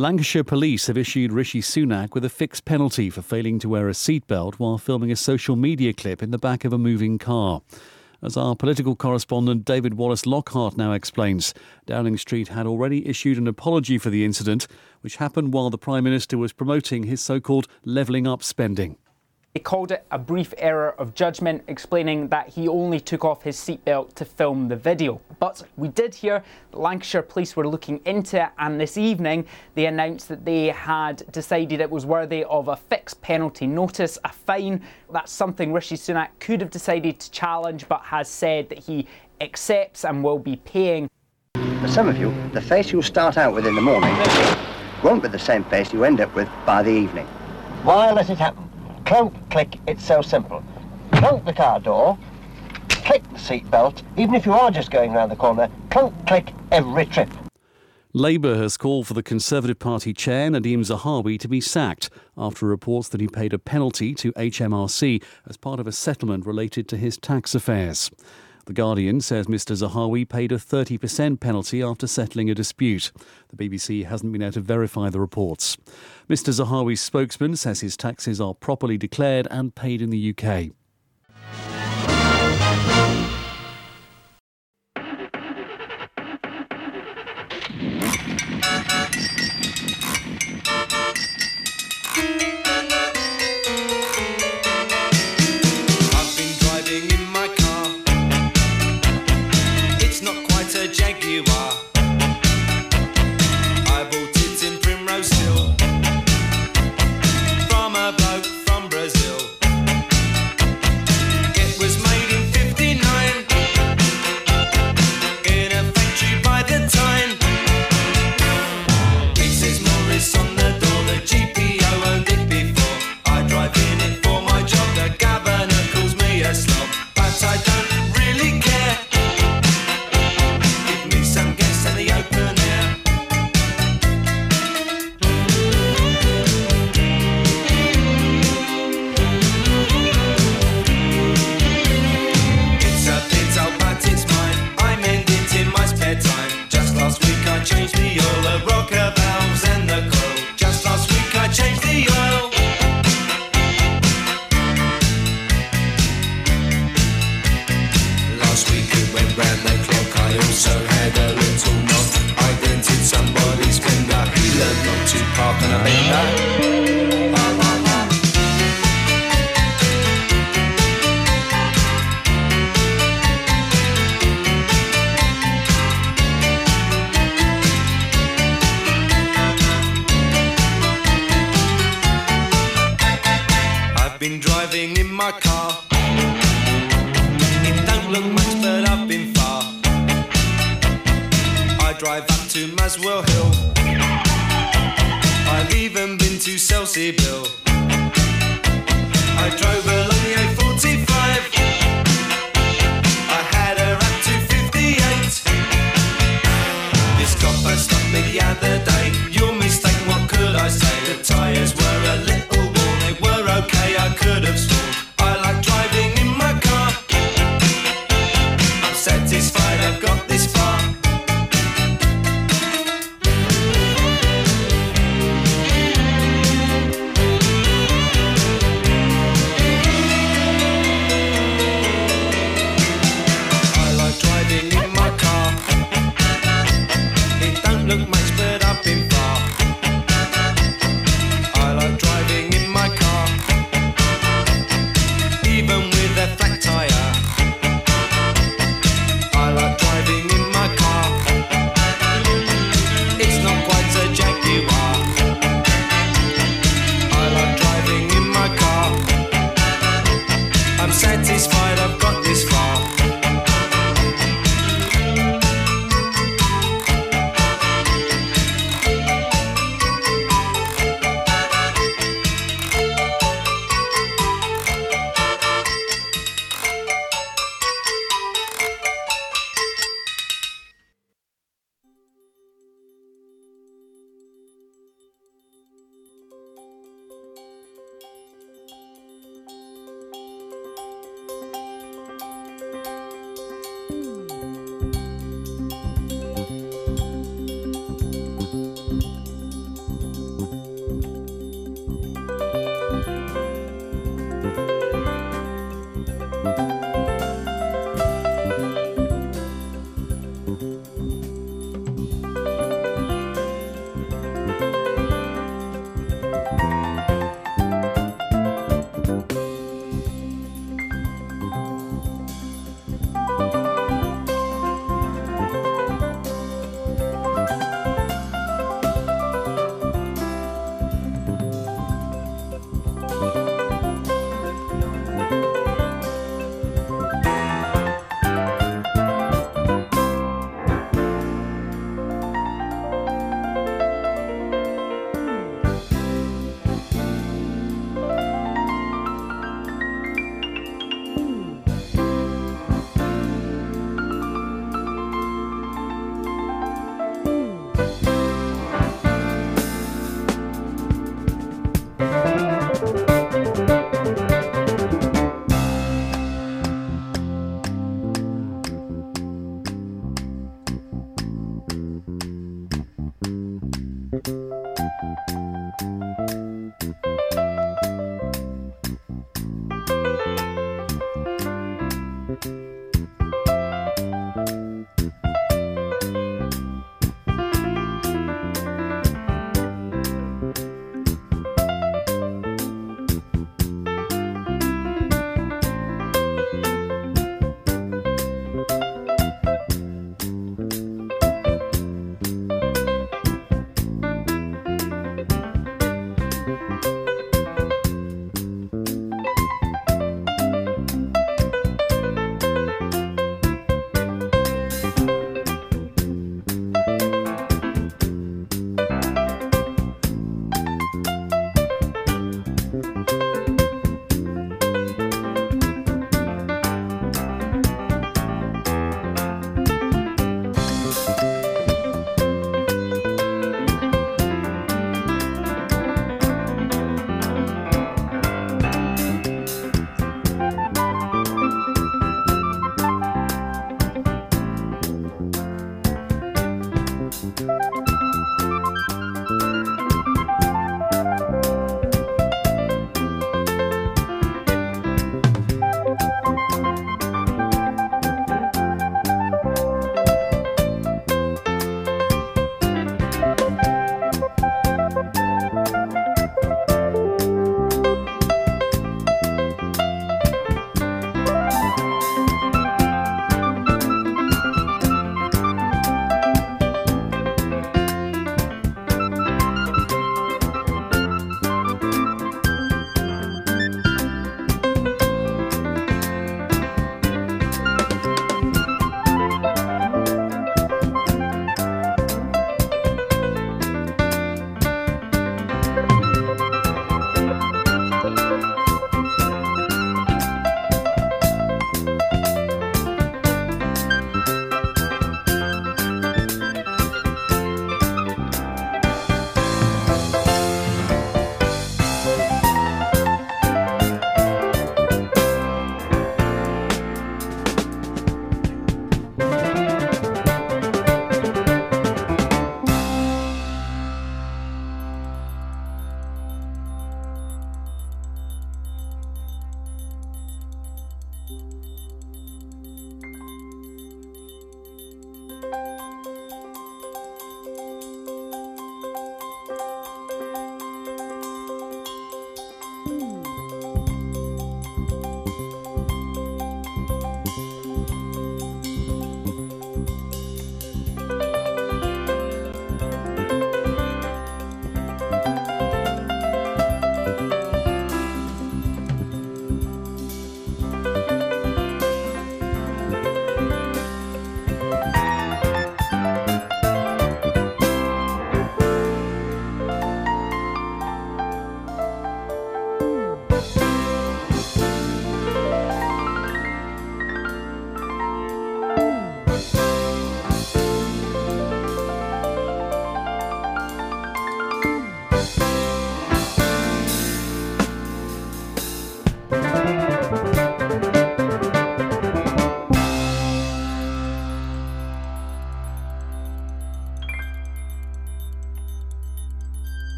Lancashire police have issued Rishi Sunak with a fixed penalty for failing to wear a seatbelt while filming a social media clip in the back of a moving car. As our political correspondent David Wallace Lockhart now explains, Downing Street had already issued an apology for the incident, which happened while the Prime Minister was promoting his so called levelling up spending. He called it a brief error of judgment, explaining that he only took off his seatbelt to film the video. But we did hear that Lancashire police were looking into it, and this evening they announced that they had decided it was worthy of a fixed penalty notice, a fine. That's something Rishi Sunak could have decided to challenge, but has said that he accepts and will be paying. For some of you, the face you start out with in the morning won't be the same face you end up with by the evening. Why let it happen? Clunk, click, it's so simple. Clunk the car door, click the seat belt, even if you are just going round the corner, clunk, click every trip. Labour has called for the Conservative Party chair Nadhim Zahawi to be sacked after reports that he paid a penalty to HMRC as part of a settlement related to his tax affairs. The Guardian says Mr Zahawi paid a 30% penalty after settling a dispute. The BBC hasn't been able to verify the reports. Mr Zahawi's spokesman says his taxes are properly declared and paid in the UK. I'm satisfied